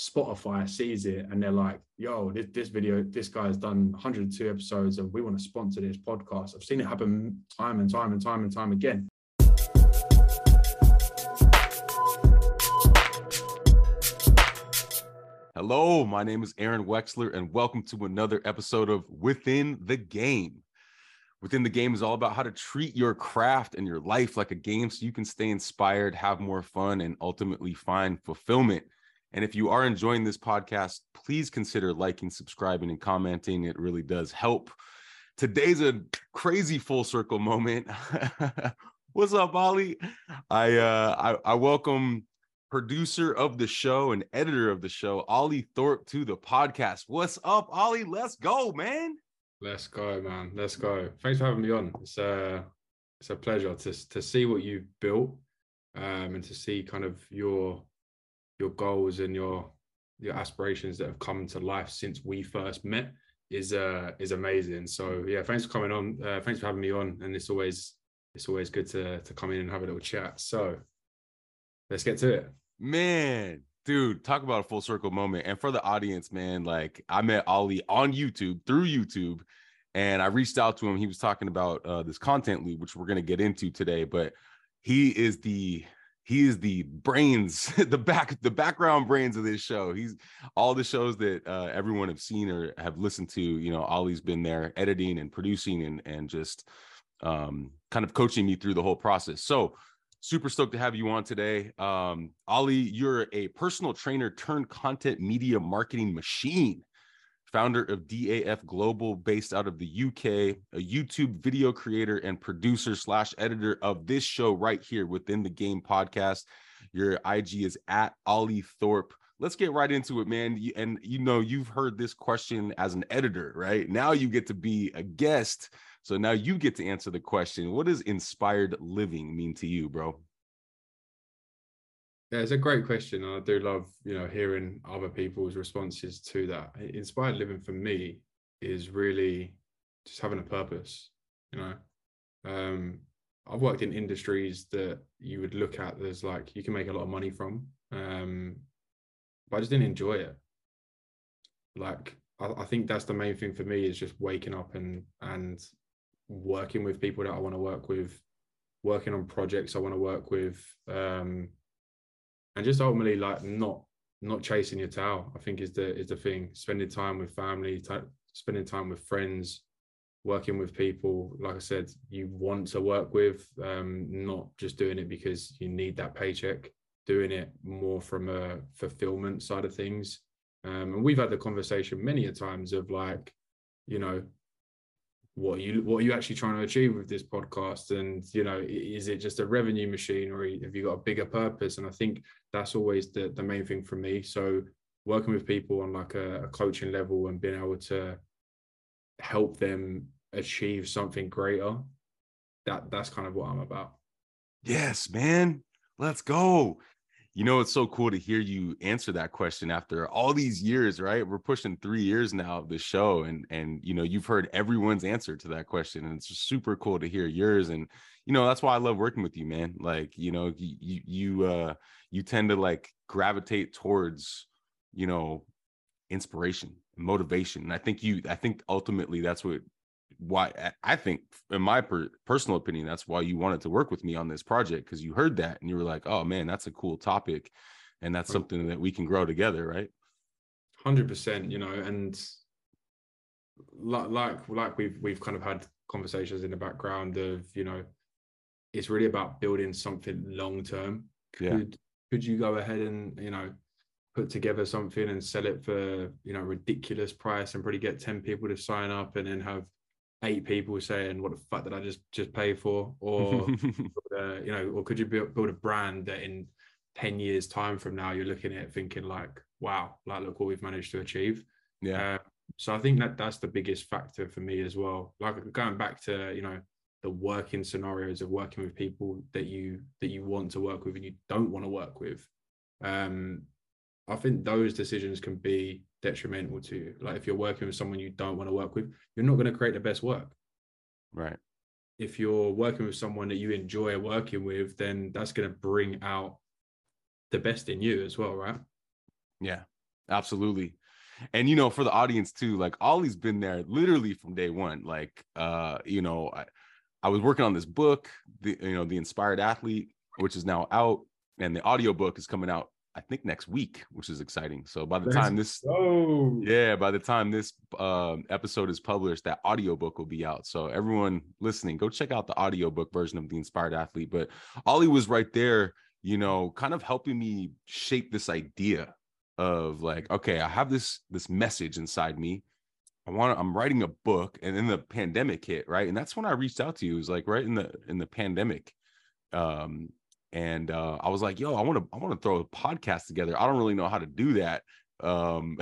Spotify sees it and they're like, yo, this, this video, this guy's done 102 episodes and we want to sponsor this podcast. I've seen it happen time and time and time and time again. Hello, my name is Aaron Wexler, and welcome to another episode of Within the Game. Within the Game is all about how to treat your craft and your life like a game so you can stay inspired, have more fun, and ultimately find fulfillment. And if you are enjoying this podcast, please consider liking, subscribing, and commenting. It really does help. Today's a crazy full circle moment. What's up, Olley? I uh I, I welcome producer of the show and editor of the show, Olley Thorpe, to the podcast. What's up, Olley? Let's go, man. Let's go, man. Let's go. Thanks for having me on. It's a it's a pleasure to to see what you've built, um, and to see kind of your your goals and your your aspirations that have come to life since we first met is uh is amazing. So yeah, thanks for coming on. Uh, thanks for having me on, and it's always it's always good to to come in and have a little chat. So let's get to it. Man, dude, talk about a full circle moment. And for the audience, man, like I met Olley on YouTube through YouTube, and I reached out to him. He was talking about uh, this content lead, which we're gonna get into today. But he is the he is the brains, the back, the background brains of this show. He's all the shows that uh, everyone have seen or have listened to. You know, Olley's been there editing and producing and and just um, kind of coaching me through the whole process. So super stoked to have you on today. Um, Olley, you're a personal trainer turned content media marketing machine, founder of DAF Global, based out of the UK, a YouTube video creator and producer slash editor of this show right here within the game podcast. Your IG is at Olley Thorpe. Let's get right into it, man. And you know, you've heard this question as an editor, right? Now you get to be a guest so now you get to answer the question what does inspired living mean to you, bro? Yeah, it's a great question. And I do love, you know, hearing other people's responses to that. Inspired living for me is really just having a purpose, you know. Um, I've worked in industries that you would look at as like you can make a lot of money from. Um, but I just didn't enjoy it. Like I, I think that's the main thing for me is just waking up and and working with people that I want to work with, working on projects I want to work with, um, and just ultimately like not not chasing your tail. I think is the is the thing. Spending time with family, t- spending time with friends, working with people. Like I said, you want to work with, um, not just doing it because you need that paycheck. Doing it more from a fulfillment side of things. Um, and we've had the conversation many a times of like, you know, what are you what are you actually trying to achieve with this podcast? And you know is it just a revenue machine or have you got a bigger purpose? And i think that's always the, the main thing for me. So working with people on like a, a coaching level and being able to help them achieve something greater that that's kind of what i'm about. Yes man. Let's go you know it's so cool to hear you answer that question after all these years right? We're pushing three years now of the show and and you know you've heard everyone's answer to that question and it's super cool to hear yours and you know that's why i love working with you man. Like you know you you uh you tend to like gravitate towards you know inspiration motivation and i think you i think ultimately that's what why I think, in my per- personal opinion, that's why you wanted to work with me on this project because you heard that and you were like, "Oh man, that's a cool topic," and that's something that we can grow together, right? Hundred percent, you know, and like like like we've we've kind of had conversations in the background of you know, it's really about building something long term. Yeah. Could could you go ahead and you know put together something and sell it for you know ridiculous price and probably get 10 people to sign up and then have eight people saying what the fuck did I just just pay for, or uh, you know, or could you build, build a brand that in ten years time from now you're looking at thinking like, wow, like look what we've managed to achieve. Yeah. Uh, so I think that that's the biggest factor for me as well. Like going back to you know the working scenarios of working with people that you that you want to work with and you don't want to work with. Um, I think those decisions can be detrimental to you. Like if you're working with someone you don't want to work with, you're not going to create the best work. Right. If you're working with someone that you enjoy working with, then that's going to bring out the best in you as well, right? Yeah. Absolutely. And you know, for the audience too, like Olley's been there literally from day one. Like uh, you know, I, I was working on this book, the you know, the inspired athlete, which is now out, and the audio book is coming out I think next week, which is exciting. So by the time this, oh yeah, by the time this um, episode is published, that audiobook will be out. So everyone listening, go check out the audiobook version of the Inspired Athlete. But Olley was right there, you know, kind of helping me shape this idea of like, okay, I have this this message inside me. I want I'm writing a book, and then the pandemic hit, right? And that's when I reached out to you. It was like right in the in the pandemic. Um, and uh, I was like, "Yo, I want to, I want to throw a podcast together. I don't really know how to do that, um,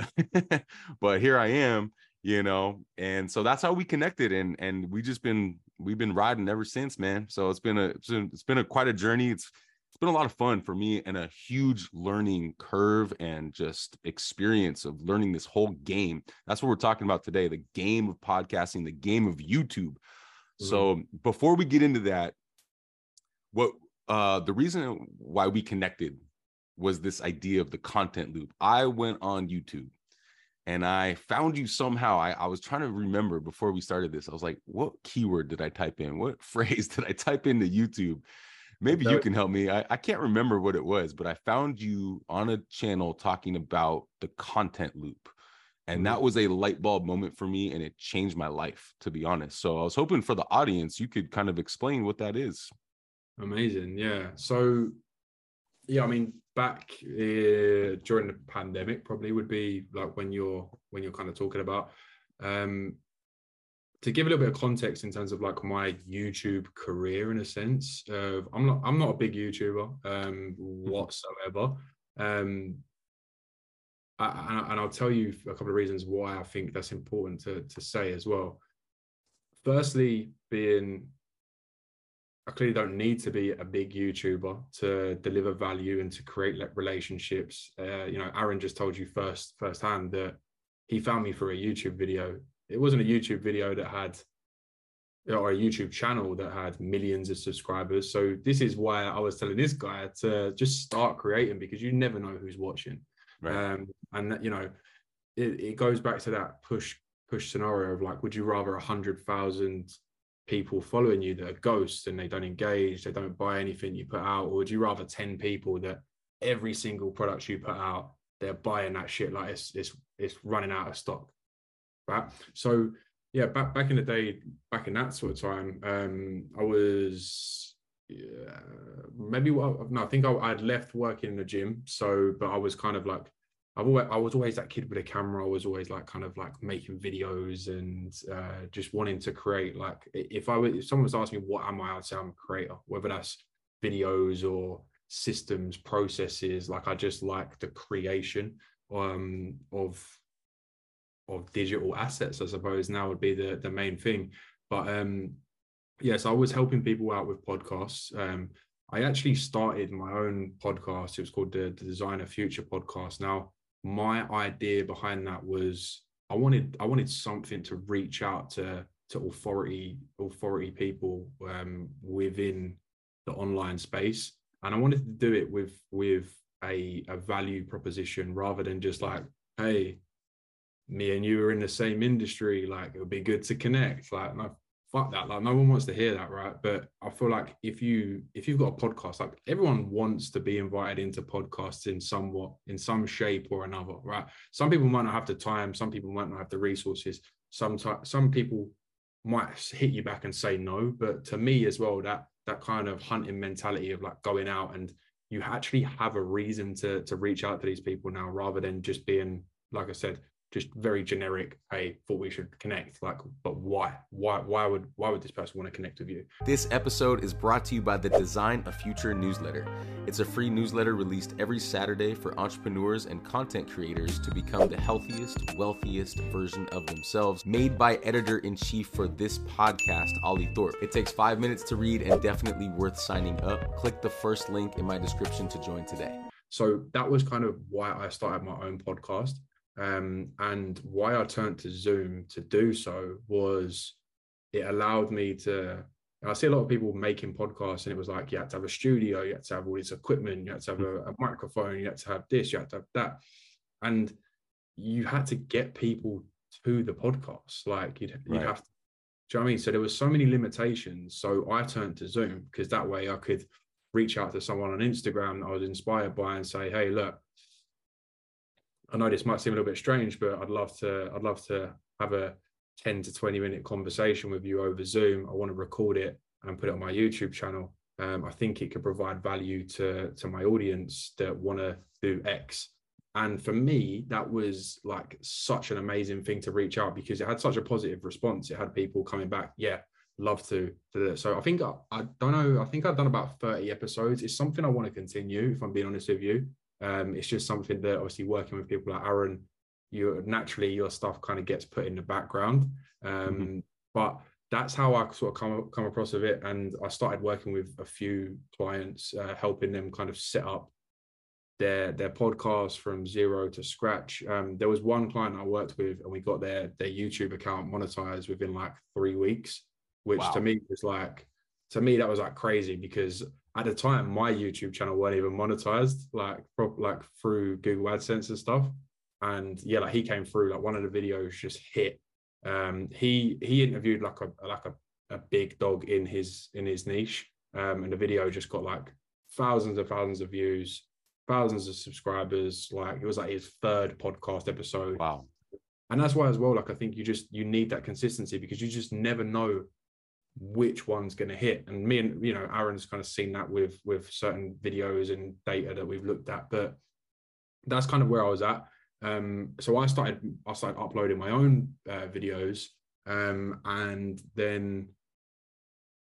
but here I am, you know." And so that's how we connected, and and we just been we've been riding ever since, man. So it's been a it's been, it's been a quite a journey. It's it's been a lot of fun for me and a huge learning curve and just experience of learning this whole game. That's what we're talking about today: the game of podcasting, the game of YouTube. Mm-hmm. So before we get into that, what uh, the reason why we connected was this idea of the content loop. I went on YouTube and I found you somehow. I, I, was trying to remember before we started this. I was like, what keyword did I type in? What phrase did I type into YouTube? Maybe you can help me. I, I can't remember what it was, but I found you on a channel talking about the content loop. And mm-hmm. that was a light bulb moment for me, and it changed my life, to be honest. So I was hoping for the audience, you could kind of explain what that is. Amazing. Yeah. So, yeah, I mean, back uh, during the pandemic, probably would be like when you're when you're kind of talking about. Um, to give a little bit of context in terms of like my YouTube career, in a sense, of I'm not I'm not a big YouTuber um, mm-hmm. whatsoever. Um, I, and I'll tell you a couple of reasons why I think that's important to to say as well. Firstly, being I clearly don't need to be a big YouTuber to deliver value and to create relationships. Uh, you know, Aaron just told you first firsthand that he found me for a YouTube video. It wasn't a YouTube video that had or a YouTube channel that had millions of subscribers. So this is why I was telling this guy to just start creating because you never know who's watching. Right. Um, and that, you know, it, it goes back to that push push scenario of like, would you rather a hundred thousand people following you that are ghosts and they don't engage, they don't buy anything you put out? Or would you rather 10 people that every single product you put out, they're buying that shit like it's it's it's running out of stock? Right. So yeah, back back in the day, back in that sort of time, um, I was yeah, maybe well, no, I think I, I'd left working in the gym. So, but I was kind of like I've always, I was always that kid with a camera. I was always like kind of like making videos and uh, just wanting to create. Like if I were, if someone was asking me what am I, I'd say I'm a creator. Whether that's videos or systems, processes. Like I just like the creation um, of of digital assets. I suppose now would be the the main thing. But um, yes, I was helping people out with podcasts. Um, I actually started my own podcast. It was called the, the Design a Future Podcast. Now my idea behind that was I wanted I wanted something to reach out to to authority authority people um, within the online space, and I wanted to do it with with a a value proposition rather than just like, hey, me and you are in the same industry, like it would be good to connect. Like, fuck that like no one wants to hear that right? But i feel like if you if you've got a podcast like everyone wants to be invited into podcasts in somewhat in some shape or another right? Some people might not have the time some people might not have the resources some sometimes some people might hit you back and say no but to me as well that that kind of hunting mentality of like going out and you actually have a reason to to reach out to these people now rather than just being like i said just very generic hey thought we should connect like but why? Why why would why would this person want to connect with you? This episode is brought to you by the design a future newsletter. It's a free newsletter released every saturday for entrepreneurs and content creators to become the healthiest wealthiest version of themselves. Made by editor-in-chief for this podcast olley thorpe. It takes five minutes to read and definitely worth signing up. Click the first link in my description to join today. So that was kind of why i started my own podcast um, and why I turned to Zoom to do so was it allowed me to. I see a lot of people making podcasts, and it was like you had to have a studio, you had to have all this equipment, you had to have a, a microphone, you had to have this, you had to have that. And you had to get people to the podcast. Like you'd, you'd Right. have to, do you know what I mean? So there was so many limitations. So I turned to Zoom because that way I could reach out to someone on Instagram that I was inspired by and say, hey, look, I know this might seem a little bit strange, but I'd love to, I'd love to have a 10 to 20 minute conversation with you over Zoom. I want to record it and put it on my YouTube channel. Um, I think it could provide value to to my audience that want to do X. And for me, that was like such an amazing thing to reach out because it had such a positive response. It had people coming back, yeah, love to that. So I think I, I don't know. I think I've done about 30 episodes. It's something I want to continue, if I'm being honest with you. Um, it's just something that obviously working with people like Aaron, you naturally your stuff kind of gets put in the background. Um, But that's how I sort of come come across of it, and I started working with a few clients, uh, helping them kind of set up their their podcast from zero to scratch. Um, there was one client I worked with, and we got their their YouTube account monetized within like three weeks, which Wow. to me was like to me that was like crazy because at the time my YouTube channel weren't even monetized like pro- like through Google AdSense and stuff. And yeah, like he came through like one of the videos just hit. Um, he he interviewed like a like a, a big dog in his in his niche, um, and the video just got like thousands and thousands of views, thousands of subscribers. Like it was like his third podcast episode Wow. and that's why as well like i think you just you need that consistency because you just never know which one's going to hit. And me and you know aaron's kind of seen that with with certain videos and data that we've looked at but that's kind of where i was at. Um so i started i started uploading my own uh, videos um and then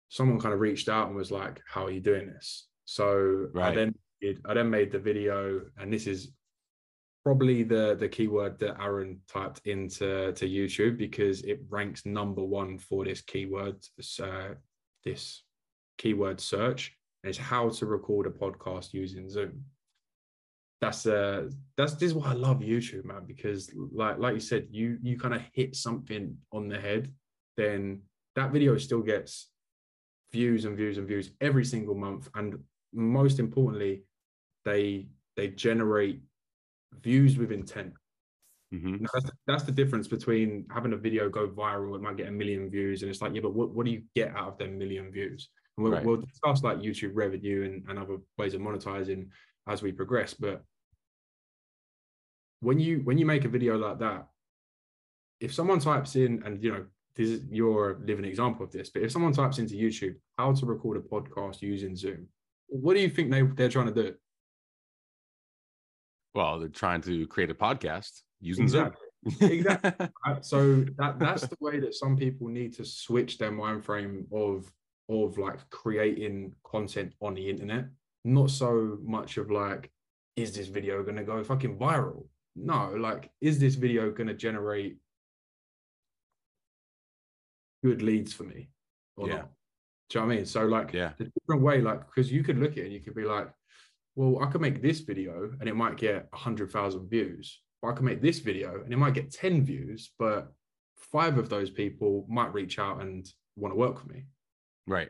someone kind of reached out and was like how are you doing this? So i then did, i then made the video and this is probably the the keyword that Aaron typed into to YouTube because it ranks number one for this keyword uh, this keyword search it's how to record a podcast using Zoom. That's uh that's this is why I love YouTube, man, because like like you said, you you kind of hit something on the head, then that video still gets views and views and views every single month, and most importantly, they they generate views with intent. Mhm. Now, That's, that's the difference between having a video go viral, it might get a million views, and it's like, yeah, but what, what do you get out of them million views? And we'll, Right. we'll discuss like YouTube revenue and, and other ways of monetizing as we progress. But when you when you make a video like that, if someone types in, and you know, this is you're living example of this, but if someone types into YouTube how to record a podcast using Zoom, what do you think they, they're trying to do? Well, they're trying to create a podcast using Zoom. Exactly. Uh, so that that's the way that some people need to switch their mind frame of of like creating content on the internet not so much of like is this video going to go fucking viral no like is this video going to generate good leads for me or Yeah. not do you know what i mean so like Yeah. the different way like because you could look at it and you could be like well i could make this video and it might get 100000 views or i could make this video and it might get 10 views but five of those people might reach out and want to work with me Right.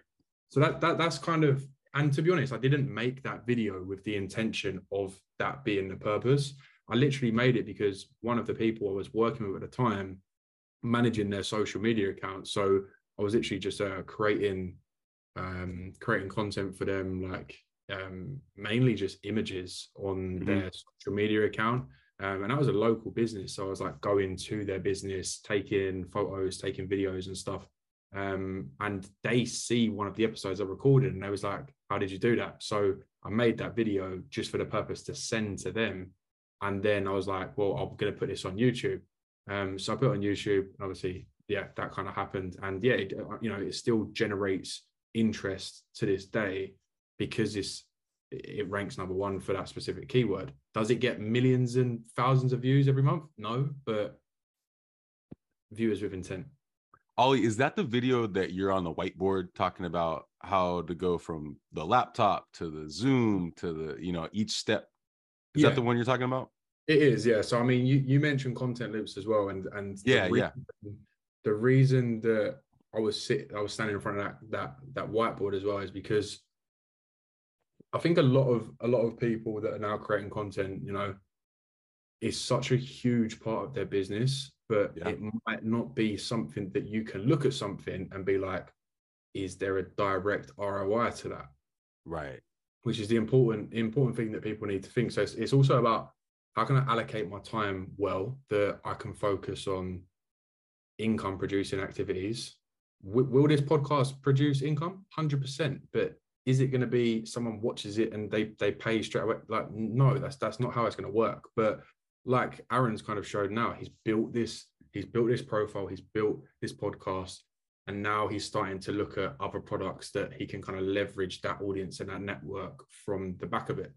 so that, that that's kind of and to be honest i didn't make that video with the intention of that being the purpose i literally made it because one of the people i was working with at the time managing their social media accounts. so i was literally just uh, creating um creating content for them like um mainly just images on Mhm. their social media account um, and I was a local business so i was like going to their business taking photos taking videos and stuff um, and they see one of the episodes I recorded and they was like, how did you do that? So I made that video just for the purpose to send to them. And then I was like, well, I'm going to put this on YouTube. Um, so I put it on YouTube and obviously, yeah, that kind of happened. And yeah, it, uh, you know, it still generates interest to this day because it's, it ranks number one for that specific keyword. Does it get millions and thousands of views every month? No, but viewers with intent. Olley, is that the video that you're on the whiteboard talking about how to go from the laptop to the Zoom to the, you know, each step? Is Yeah. that the one you're talking about? It is, yeah. So I mean, you, you mentioned content loops as well, and and the Yeah, yeah. The reason that I was sit, I was standing in front of that that that whiteboard as well is because I think a lot of a lot of people that are now creating content, you know, is such a huge part of their business, but Yeah. it might not be something that you can look at something and be like, is there a direct ROI to that? Right. Which is the important important thing that people need to think. So it's, it's also about how can I allocate my time well that I can focus on income producing activities. W- will this podcast produce income? Hundred percent. But is it going to be someone watches it and they they pay straight away? Like no, that's that's not how it's going to work. But like Aaron's kind of showed now, he's built this. He's built this profile. He's built this podcast and now he's starting to look at other products that he can kind of leverage that audience and that network from the back of it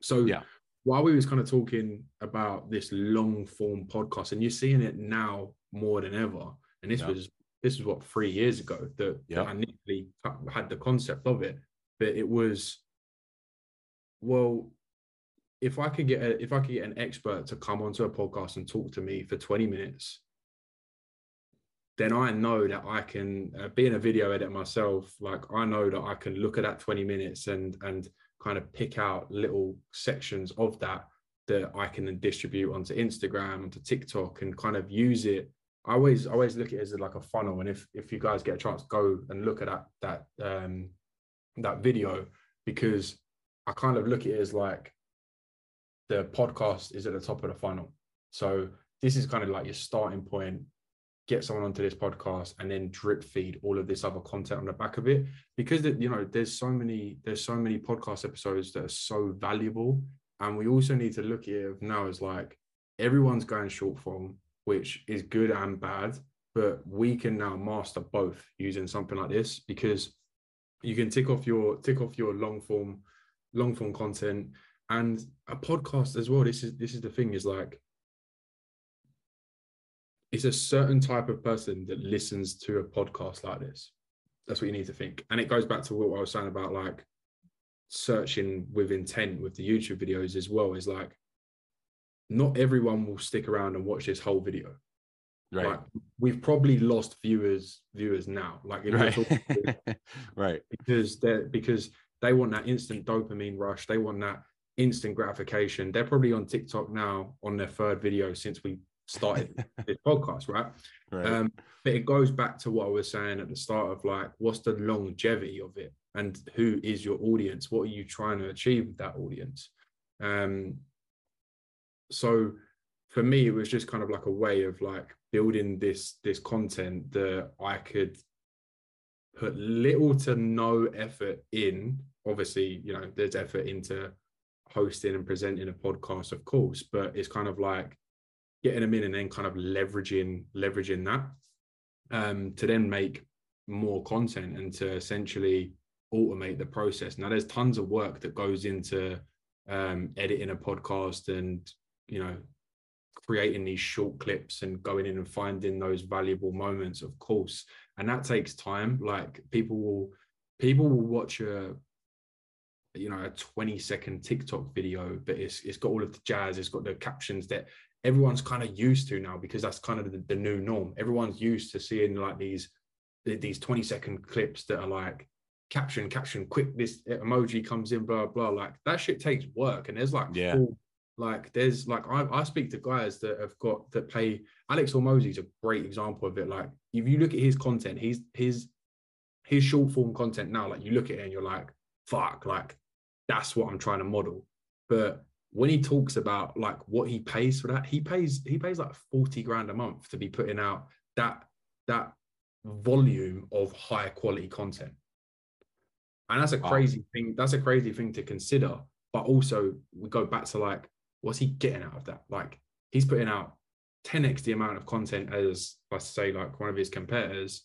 so Yeah. while we was kind of talking about this long form podcast and you're seeing it now more than ever and this Yeah. was this was what three years ago that, Yeah. that i initially had the concept of it but it was well if i could get a, if i could get an expert to come onto a podcast and talk to me for 20 minutes then I know that I can, uh, being a video editor myself, like I know that I can look at that 20 minutes and and kind of pick out little sections of that that I can then distribute onto Instagram, onto TikTok, and kind of use it. I always I always look at it as like a funnel. And if if you guys get a chance, go and look at that that um that video because I kind of look at it as like the podcast is at the top of the funnel. So this is kind of like your starting point. Get someone onto this podcast and then drip feed all of this other content on the back of it. Because you know there's so many there's so many podcast episodes that are so valuable. And we also need to look at it now as like everyone's going short form which is good and bad but we can now master both using something like this because you can tick off your tick off your long form long form content and a podcast as well this is this is the thing is like it's a certain type of person that listens to a podcast like this. That's what you need to think. And it goes back to what I was saying about like searching with intent with the YouTube videos as well. Is like not everyone will stick around and watch this whole video. Right. Like we've probably lost viewers viewers now. Like right. because they're because they want that instant dopamine rush. They want that instant gratification. They're probably on TikTok now on their third video since we started this podcast, right? Right. Um, but it goes back to what I was saying at the start of like, what's the longevity of it, and who is your audience? What are you trying to achieve with that audience? Um, so for me, it was just kind of like a way of like building this this content that I could put little to no effort in. Obviously, you know, there's effort into hosting and presenting a podcast, of course, but it's kind of like getting them in and then kind of leveraging leveraging that um, to then make more content and to essentially automate the process. Now, there's tons of work that goes into um, editing a podcast and you know creating these short clips and going in and finding those valuable moments, of course, and that takes time. Like people will people will watch a you know a 20 second TikTok video, but it's it's got all of the jazz, it's got the captions that everyone's kind of used to now because that's kind of the, the new norm. Everyone's used to seeing like these these 20 second clips that are like caption, caption, quick, this emoji comes in, blah, blah. Like that shit takes work. And there's like Yeah. full, like there's like I, I speak to guys that have got that play Alex Hormozi's a great example of it. Like if you look at his content, he's his his short form content now, like you look at it and you're like, fuck, like that's what I'm trying to model. But when he talks about like what he pays for that, he pays he pays like 40 grand a month to be putting out that that volume of high quality content. And that's a crazy thing. That's a crazy thing to consider. But also we go back to like, what's he getting out of that? Like he's putting out 10x the amount of content as let's say like one of his competitors,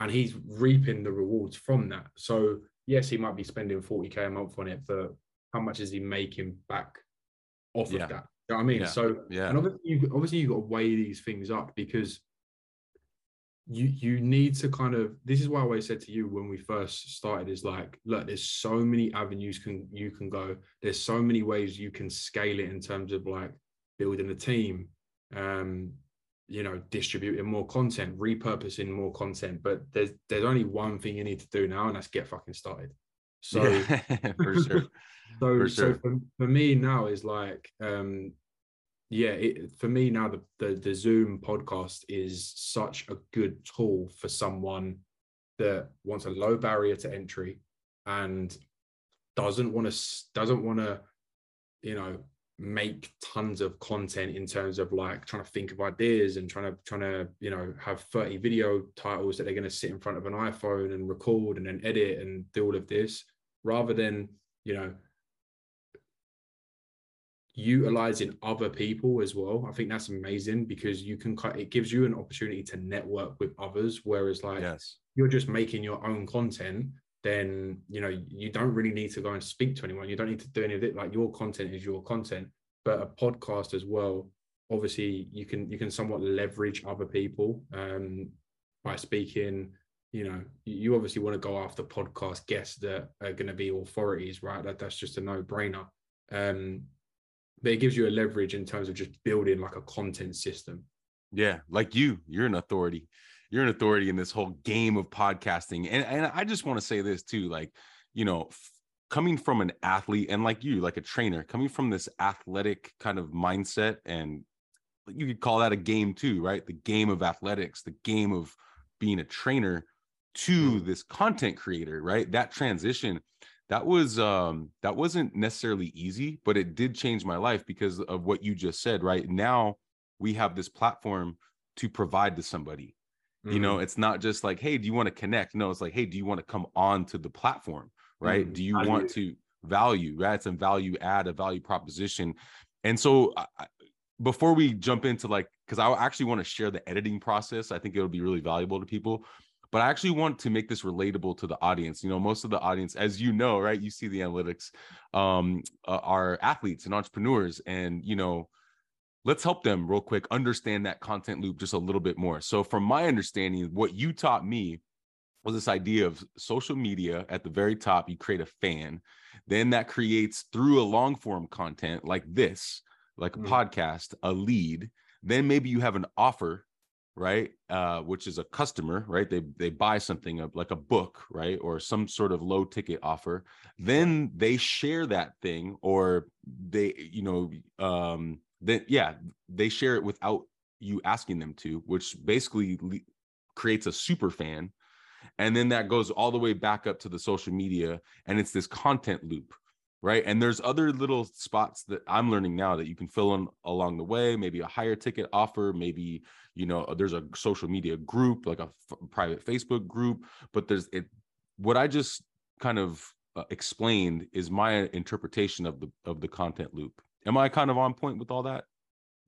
and he's reaping the rewards from that. So yes, he might be spending 40k a month on it, but how much is he making back off Yeah. of that? You know what I mean? Yeah. So Yeah. and obviously you obviously you got to weigh these things up because you you need to kind of this is why I always said to you when we first started is like look there's so many avenues can you can go there's so many ways you can scale it in terms of like building a team um you know distributing more content repurposing more content but there's there's only one thing you need to do now and that's get fucking started so Yeah, for sure. so For so sure. for, for me now is like um yeah, it, for me now, the, the the Zoom podcast is such a good tool for someone that wants a low barrier to entry and doesn't want to doesn't want to, you know, make tons of content in terms of like trying to think of ideas and trying to trying to you know have 30 video titles that they're going to sit in front of an iphone and record and then edit and do all of this rather than you know utilizing other people as well. I think that's amazing because you can it gives you an opportunity to network with others whereas like yes. you're just making your own content then you know you don't really need to go and speak to anyone. You don't need to do any of it. Like your content is your content. But a podcast as well obviously you can you can somewhat leverage other people um by speaking you know you obviously want to go after podcast guests that are going to be authorities right? That that's just a no-brainer. Um but it gives you a leverage in terms of just building like a content system. Yeah, like you, you're an authority. You're an authority in this whole game of podcasting. And and I just want to say this too, like, you know, f- coming from an athlete and like you, like a trainer, coming from this athletic kind of mindset and you could call that a game too, right? The game of athletics, the game of being a trainer to mm. this content creator, right? That transition that was um that wasn't necessarily easy but it did change my life because of what you just said right now we have this platform to provide to somebody mm-hmm. you know mm-hmm. it's not just like hey do you want to connect no it's like hey do you want to come on to the platform right mm-hmm. do you value. want to value right it's a value add a value proposition and so I, before we jump into like because i actually want to share the editing process i think it'll be really valuable to people but I actually want to make this relatable to the audience. You know, most of the audience, as you know, right, you see the analytics, um, uh, are athletes and entrepreneurs, and you know, let's help them real quick understand that content loop just a little bit more. So, from my understanding, what you taught me was this idea of social media at the very top. You create a fan, then that creates through a long form content like this, like a mm. podcast, a lead. Then maybe you have an offer right? Uh, which is a customer right? They they buy something like a book right? Or some sort of low ticket offer. Then they share that thing or they you know um then yeah they share it without you asking them to which basically le- creates a super fan. And then that goes all the way back up to the social media and it's this content loop right? And there's other little spots that i'm learning now that you can fill in along the way maybe a higher ticket offer maybe you know there's a social media group like a f- private facebook group but there's it what i just kind of uh, explained is my interpretation of the of the content loop. Am i kind of on point with all that?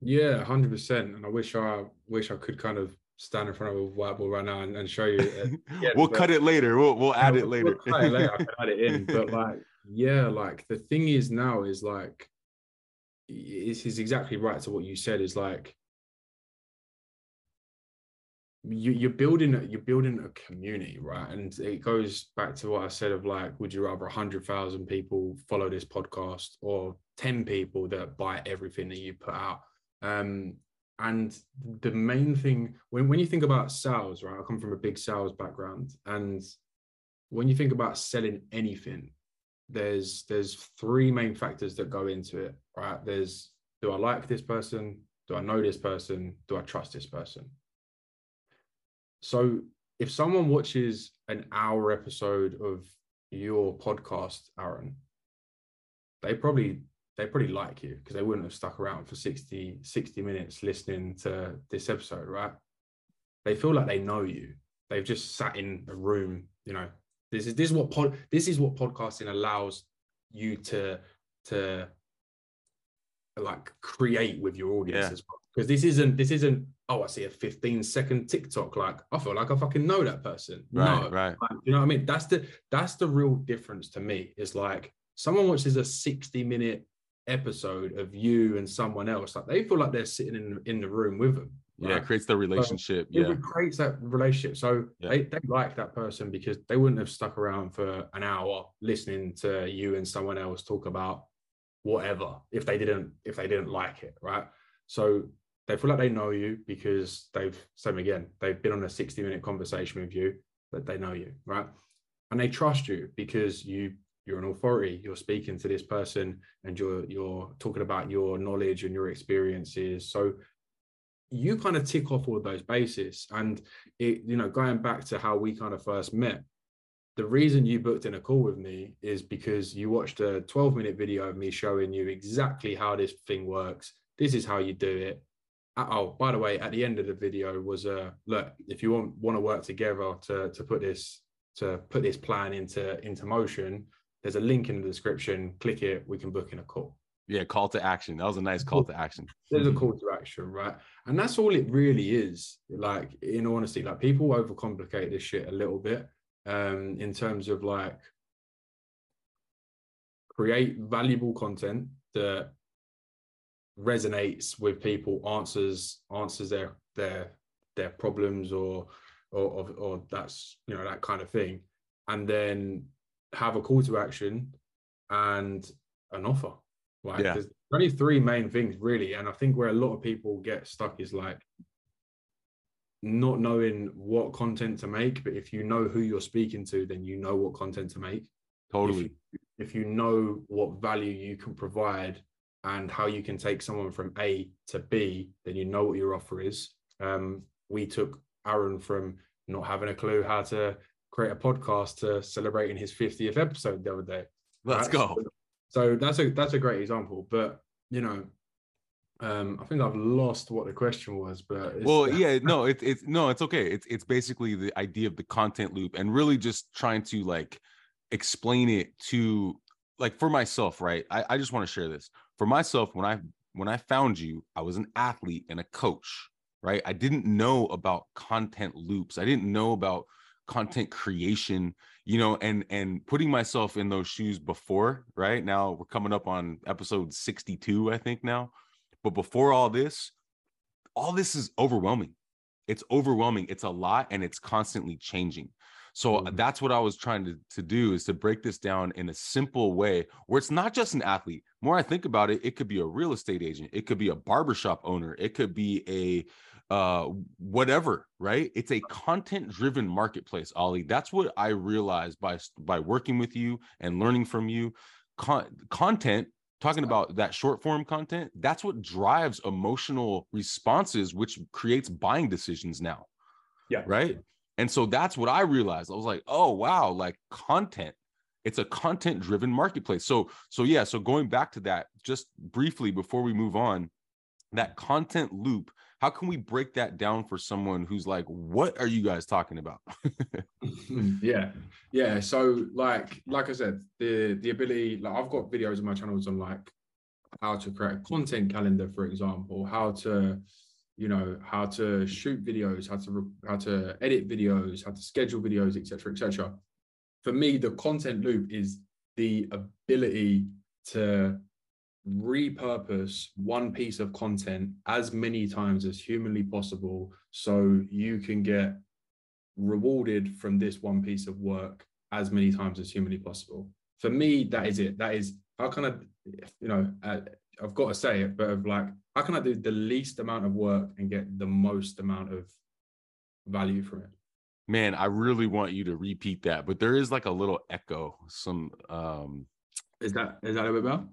Yeah 100% and i wish i wish i could kind of stand in front of a whiteboard right now and, and show you uh, we'll cut it later. We'll, we'll add it later. we'll it later. i can add it in but like yeah like the thing is now is like this is exactly right to what you said is like you, you're building you're building a community right? And it goes back to what i said of like would you rather 100000 people follow this podcast or 10 people that buy everything that you put out? Um and the main thing when, when you think about sales right? I come from a big sales background and when you think about selling anything there's there's three main factors that go into it right? There's do i like this person? Do i know this person? Do i trust this person? So if someone watches an hour episode of your podcast aaron they probably they probably like you because they wouldn't have stuck around for 60 60 minutes listening to this episode right? They feel like they know you. They've just sat in a room you know this is this is what pod this is what podcasting allows you to to like create with your audience yeah. as well. Because this isn't this isn't oh I see a 15 second TikTok like I feel like I fucking know that person. Right, no, right. Like, you know what I mean? That's the that's the real difference to me. Is like someone watches a 60 minute episode of you and someone else, like they feel like they're sitting in in the room with them. Right? Yeah, it creates the relationship. Yeah, it creates that relationship. So yeah. they, they like that person because they wouldn't have stuck around for an hour listening to you and someone else talk about whatever if they didn't if they didn't like it, right? So they feel like they know you because they've same again they've been on a 60 minute conversation with you that they know you right and they trust you because you you're an authority you're speaking to this person and you're you're talking about your knowledge and your experiences so you kind of tick off all of those bases. And it you know going back to how we kind of first met the reason you booked in a call with me is because you watched a 12 minute video of me showing you exactly how this thing works. This is how you do it. Oh by the way at the end of the video was a uh, look if you want want to work together to to put this to put this plan into into motion there's a link in the description. Click it we can book in a call yeah call to action. That was a nice call to action. There's a call to action right? And that's all it really is like in honesty like people overcomplicate this shit a little bit um in terms of like create valuable content that resonates with people answers answers their their their problems or or or, or that's you know that kind of thing. And then have a call to action and an offer like yeah. there's only three main things really and i think where a lot of people get stuck is like not knowing what content to make but if you know who you're speaking to then you know what content to make totally if you, if you know what value you can provide and how you can take someone from A to B, then you know what your offer is. Um, we took Aaron from not having a clue how to create a podcast to celebrating his 50th episode the other day. Let's right? go. So, that's a that's a great example. But you know, um, I think I've lost what the question was, but well, yeah, no, it's it's no, it's okay. It's it's basically the idea of the content loop and really just trying to like explain it to like for myself, right? I, I just want to share this for myself when i when i found you i was an athlete and a coach right i didn't know about content loops i didn't know about content creation you know and and putting myself in those shoes before right? Now we're coming up on episode 62 i think now. But before all this all this is overwhelming. It's overwhelming. It's a lot and it's constantly changing. So mm-hmm. that's what I was trying to, to do is to break this down in a simple way where it's not just an athlete. More I think about it, it could be a real estate agent, it could be a barbershop owner, it could be a uh whatever right it's a content driven marketplace olley that's what i realized by by working with you and learning from you Con- content talking about that short form content that's what drives emotional responses which creates buying decisions now yeah right and so that's what I realized. I was like, oh wow, like content. It's a content driven marketplace. So so yeah, so going back to that just briefly before we move on, that content loop, how can we break that down for someone who's like, what are you guys talking about? yeah. Yeah, so like like I said, the the ability like I've got videos on my channels on like how to create a content calendar for example, how to you know how to shoot videos how to how to edit videos how to schedule videos etc etc for me the content loop is the ability to repurpose one piece of content as many times as humanly possible so you can get rewarded from this one piece of work as many times as humanly possible for me that is it that is how can i you know uh, i've got to say it but of like how can I do the least amount of work and get the most amount of value from it? Man, I really want you to repeat that, but there is like a little echo. Some um is that is that a bit better?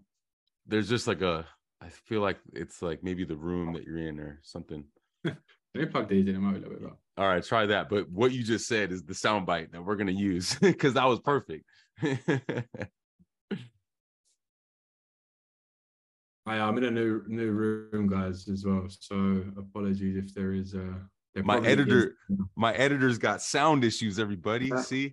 There's just like a I feel like it's like maybe the room that you're in or something. Let me plug these in a little bit better. All right, try that. But what you just said is the soundbite that we're gonna use because that was perfect. I am in a new new room, guys, as well. So apologies if there is uh, a. my editor, is. my editors got sound issues. Everybody, see.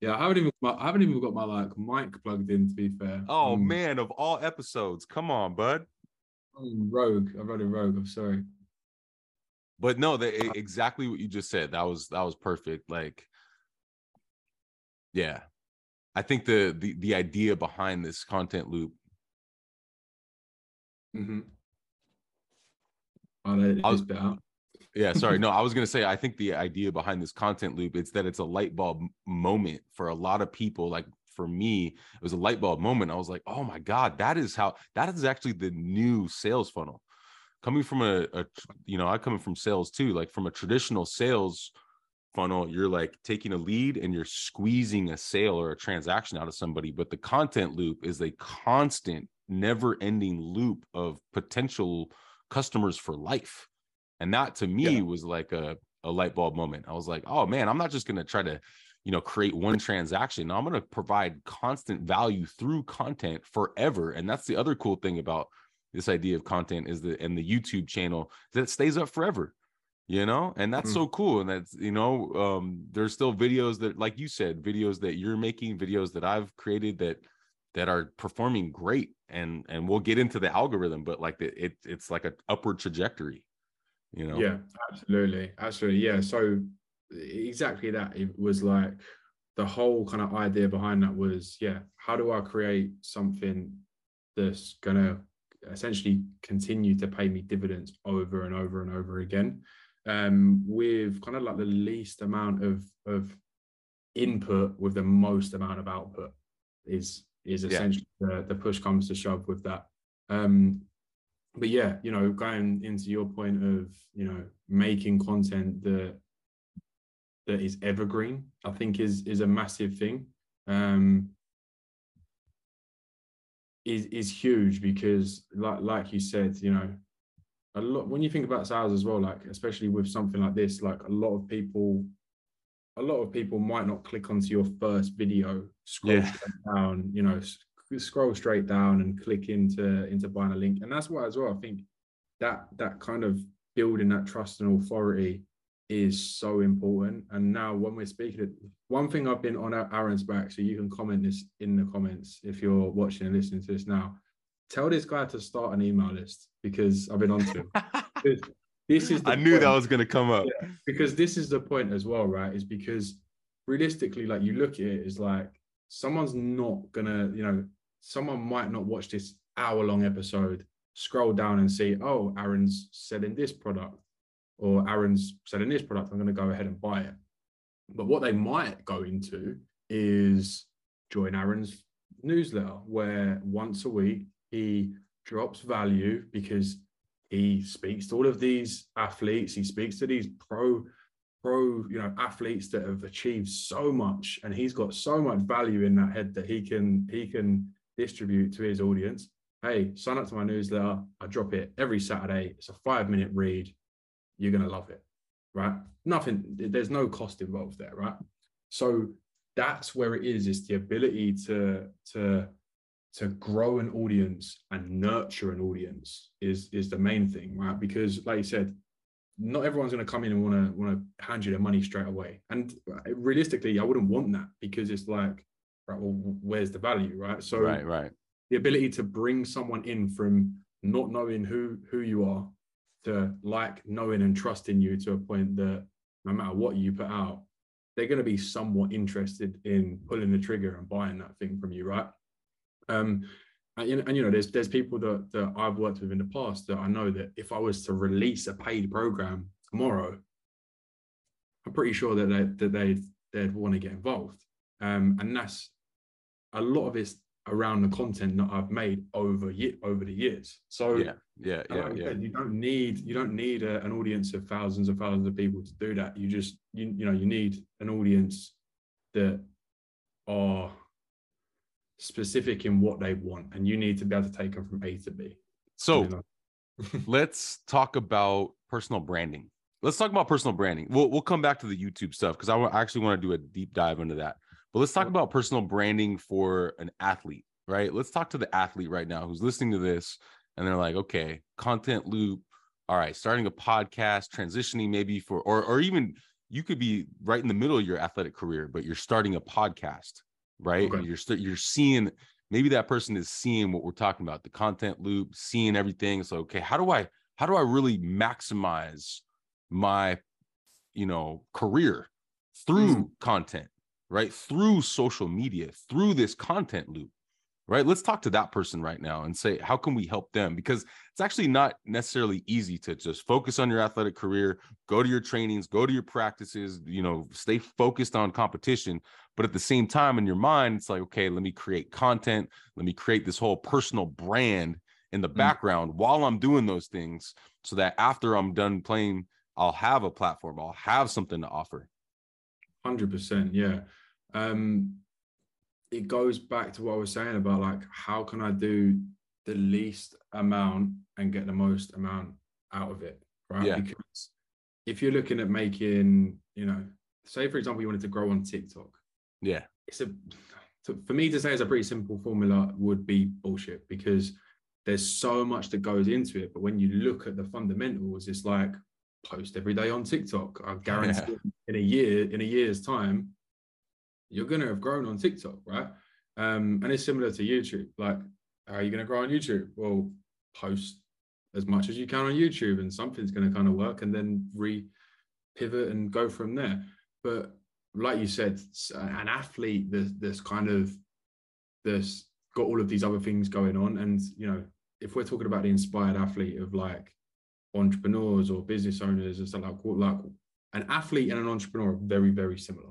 Yeah, I haven't even I haven't even got my like mic plugged in. To be fair. Oh um, man, of all episodes, come on, bud. rogue. I wrote a rogue. I'm sorry. But no, the, exactly what you just said. That was that was perfect. Like, yeah, I think the the the idea behind this content loop Mm-hmm. Oh, was, yeah, sorry. No, I was gonna say I think the idea behind this content loop is that it's a light bulb moment for a lot of people. Like for me, it was a light bulb moment. I was like, oh my god, that is how that is actually the new sales funnel. Coming from a, a you know, I coming from sales too, like from a traditional sales funnel you're like taking a lead and you're squeezing a sale or a transaction out of somebody but the content loop is a constant never ending loop of potential customers for life and that to me yeah. was like a, a light bulb moment. I was like oh man i'm not just going to try to you know create one transaction. I'm going to provide constant value through content forever. And that's the other cool thing about this idea of content is that and the youtube channel that stays up forever you know? And that's mm. so cool. And that's you know um there's still videos that like you said videos that you're making videos that i've created that that are performing great. And and we'll get into the algorithm but like the, it it's like an upward trajectory you know yeah absolutely absolutely yeah so exactly that it was like the whole kind of idea behind that was yeah how do i create something that's gonna essentially continue to pay me dividends over and over and over again um, with kind of like the least amount of of input with the most amount of output is is essentially yeah. the, the push comes to shove with that. Um, but yeah, you know, going into your point of you know making content that that is evergreen, I think is is a massive thing. Um, is is huge because like like you said, you know, a lot when you think about sales as well like especially with something like this like a lot of people a lot of people might not click onto your first video scroll yeah. down you know scroll straight down and click into into buying a link and that's why as well i think that that kind of building that trust and authority is so important and now when we're speaking one thing i've been on aaron's back so you can comment this in the comments if you're watching and listening to this now tell this guy to start an email list because I've been on to him. this is I knew point. that was going to come up. Yeah, because this is the point as well, right? Is because realistically, like you look at it, is like someone's not gonna, you know, someone might not watch this hour long episode, scroll down and see, oh, Aaron's selling this product, or Aaron's selling this product. I'm going to go ahead and buy it. But what they might go into is join Aaron's newsletter, where once a week he drops value because he speaks to all of these athletes he speaks to these pro pro you know athletes that have achieved so much and he's got so much value in that head that he can he can distribute to his audience. Hey sign up to my newsletter. I drop it every saturday. It's a five minute read. You're going to love it right? Nothing there's no cost involved there right? So that's where it is it's the ability to to to grow an audience and nurture an audience is is the main thing, right? Because like you said, not everyone's going to come in and want to want to hand you the money straight away. And realistically, I wouldn't want that because it's like, right, well, where's the value, right? So right, right. The ability to bring someone in from not knowing who who you are to like knowing and trusting you to a point that no matter what you put out, they're going to be somewhat interested in pulling the trigger and buying that thing from you, right? Um, and, and, you know, there's there's people that that I've worked with in the past that I know that if I was to release a paid program tomorrow, I'm pretty sure that they that they they'd want to get involved. Um, and that's a lot of it's around the content that I've made over over the years. So yeah, yeah, yeah, yeah. you don't need you don't need a, an audience of thousands of thousands of people to do that. You just you you know you need an audience that are specific in what they want, and you need to be able to take them from A to B. So you know? let's talk about personal branding. Let's talk about personal branding. We'll we'll come back to the YouTube stuff because I actually want to do a deep dive into that. But let's talk about personal branding for an athlete, right? Let's talk to the athlete right now who's listening to this and they're like, okay, content loop. All right, starting a podcast, transitioning maybe for, or or even you could be right in the middle of your athletic career, but you're starting a podcast right? Okay. You're st- you're seeing maybe that person is seeing what we're talking about, the content loop, seeing everything. So okay, how do I how do I really maximize my you know career through mm. content, right? Through social media, through this content loop right? Let's talk to that person right now and say how can we help them? Because it's actually not necessarily easy to just focus on your athletic career go to your trainings go to your practices you know stay focused on competition. But at the same time in your mind it's like okay let me create content. Let me create this whole personal brand in the mm-hmm. background while i'm doing those things so that after i'm done playing i'll have a platform. I'll have something to offer hundred percent. Yeah. Um, it goes back to what I was saying about like how can I do the least amount and get the most amount out of it, right? Yeah. Because if you're looking at making, you know, say for example you wanted to grow on TikTok, Yeah. it's a for me to say it's a pretty simple formula would be bullshit because there's so much that goes into it. But when you look at the fundamentals, it's like post every day on TikTok. I guarantee in a year, in a year's time, you're gonna have grown on TikTok, right? Um, and it's similar to YouTube. Like, how are you gonna grow on YouTube? Well, post as much as you can on YouTube, and something's gonna kind of work, and then re pivot and go from there. But like you said, an athlete that's, that's kind of that's got all of these other things going on, and you know, if we're talking about the inspired athlete of like entrepreneurs or business owners and stuff like like an athlete and an entrepreneur are very very similar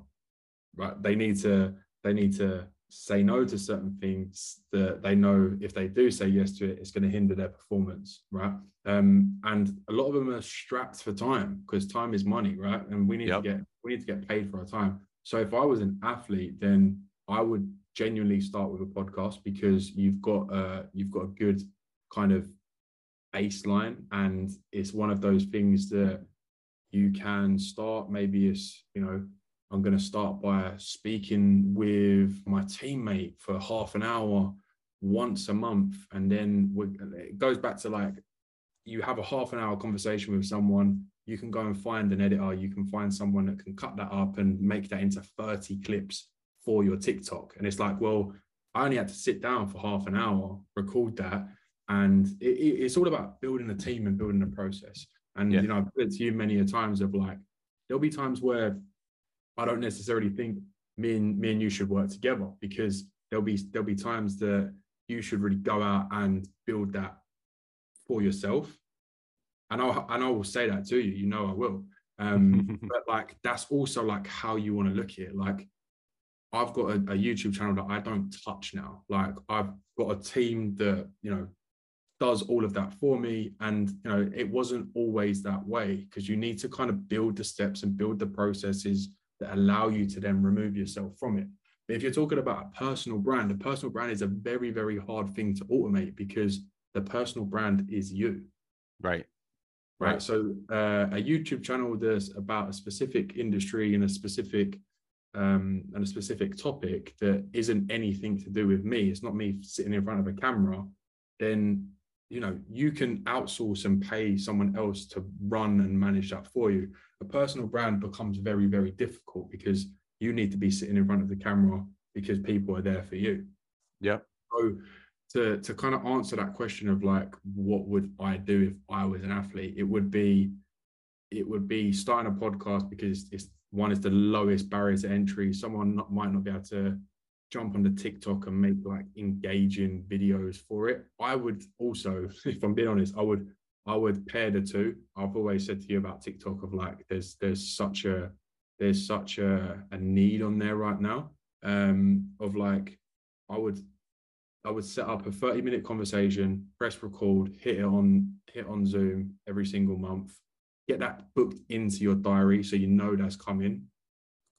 right? They need to they need to say no to certain things that they know if they do say yes to it it's going to hinder their performance right? Um and a lot of them are strapped for time because time is money right? And we need Yep. to get we need to get paid for our time. So if i was an athlete then i would genuinely start with a podcast because you've got uh you've got a good kind of baseline and it's one of those things that you can start. Maybe it's you know i'm going to start by speaking with my teammate for half an hour once a month and then it goes back to like you have a half an hour conversation with someone you can go and find an editor you can find someone that can cut that up and make that into 30 clips for your tiktok. And it's like well i only had to sit down for half an hour record that and it, it- it's all about building a team and building a process. And Yeah. you know i've it to you many a times of like there'll be times where i don't necessarily think me and me and you should work together because there'll be there'll be times that you should really go out and build that for yourself. And i'll and i will say that to you you know i will. Um but like that's also like how you want to look at it. Like i've got a, a youtube channel that i don't touch now. Like i've got a team that you know does all of that for me and you know it wasn't always that way because you need to kind of build the steps and build the processes that allow you to then remove yourself from it but if you're talking about a personal brand a personal brand is a very very hard thing to automate because the personal brand is you right. right? Right. So uh, a YouTube channel that's about a specific industry and a specific um, and a specific topic that isn't anything to do with me. It's not me sitting in front of a camera. Then you know you can outsource and pay someone else to run and manage that for you. A personal brand becomes very very difficult because you need to be sitting in front of the camera because people are there for you. yeah So to to kind of answer that question of like what would I do if I was an athlete, it would be it would be starting a podcast because it's one is the lowest barrier to entry. Someone not, might not be able to jump onto TikTok and make like engaging videos for it. I would also, if I'm being honest, I would I would pair the two. I've always said to you about TikTok of like there's there's such a there's such a, a need on there right now um of like I would I would set up a 30 minute conversation, press record, hit it on hit on Zoom every single month, get that booked into your diary so you know that's coming.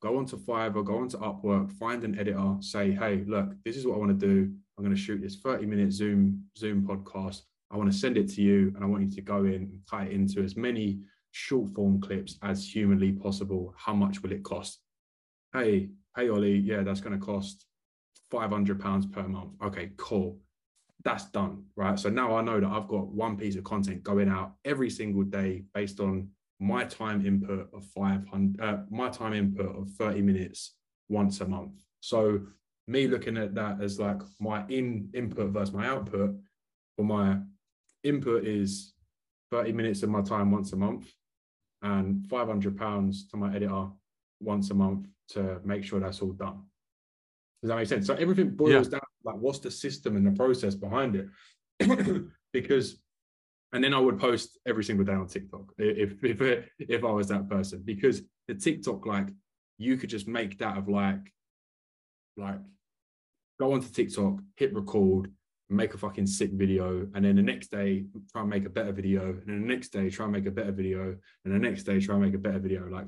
Go onto Fiverr, go onto Upwork, find an editor, say, hey, look, this is what I want to do. I'm going to shoot this 30 minute Zoom Zoom podcast. I want to send it to you and I want you to go in and cut it into as many short form clips as humanly possible. How much will it cost? Hey, hey Olley, yeah, that's going to cost 500 pounds per month. Okay, cool. That's done, right? So now I know that I've got one piece of content going out every single day based on my time input of 500, uh, my time input of 30 minutes once a month. So me looking at that as like my in input versus my output, well, my input is 30 minutes of my time once a month and 500 pounds to my editor once a month to make sure that's all done. Does that make sense? So everything boils down like what's the system and the process behind it? because and then I would post every single day on TikTok if if if I was that person because the TikTok like you could just make that of like like go onto TikTok, hit record, make a fucking sick video, and then the next day try and make a better video, and then the next day try and make a better video, and the next day try and make a better video. Like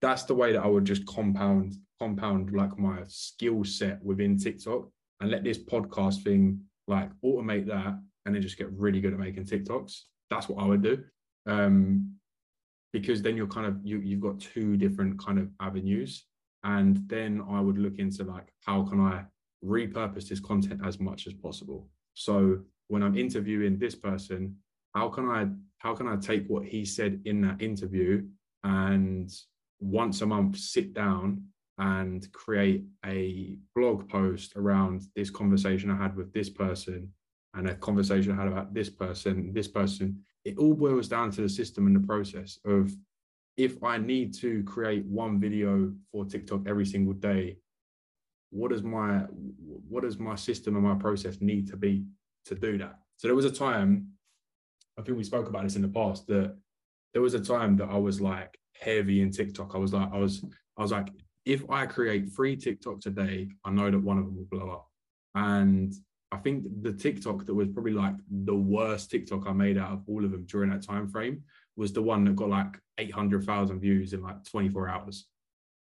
that's the way that I would just compound compound like my skill set within TikTok and let this podcast thing like automate that and then just get really good at making TikToks. That's what I would do. Um, because then you're kind of you you've got two different kind of avenues. And then I would look into like how can I repurpose this content as much as possible. So when I'm interviewing this person, how can I how can I take what he said in that interview and once a month sit down and create a blog post around this conversation I had with this person and a conversation I had about this person, this person. It all boils down to the system and the process of if I need to create one video for TikTok every single day, what does my what does my system and my process need to be to do that? So there was a time, I think we spoke about this in the past, that there was a time that I was like heavy in TikTok. I was like, I was, I was like, if I create three TikToks a day, I know that one of them will blow up. And I think the TikTok that was probably like the worst TikTok I made out of all of them during that time frame was the one that got like 800,000 views in like 24 hours.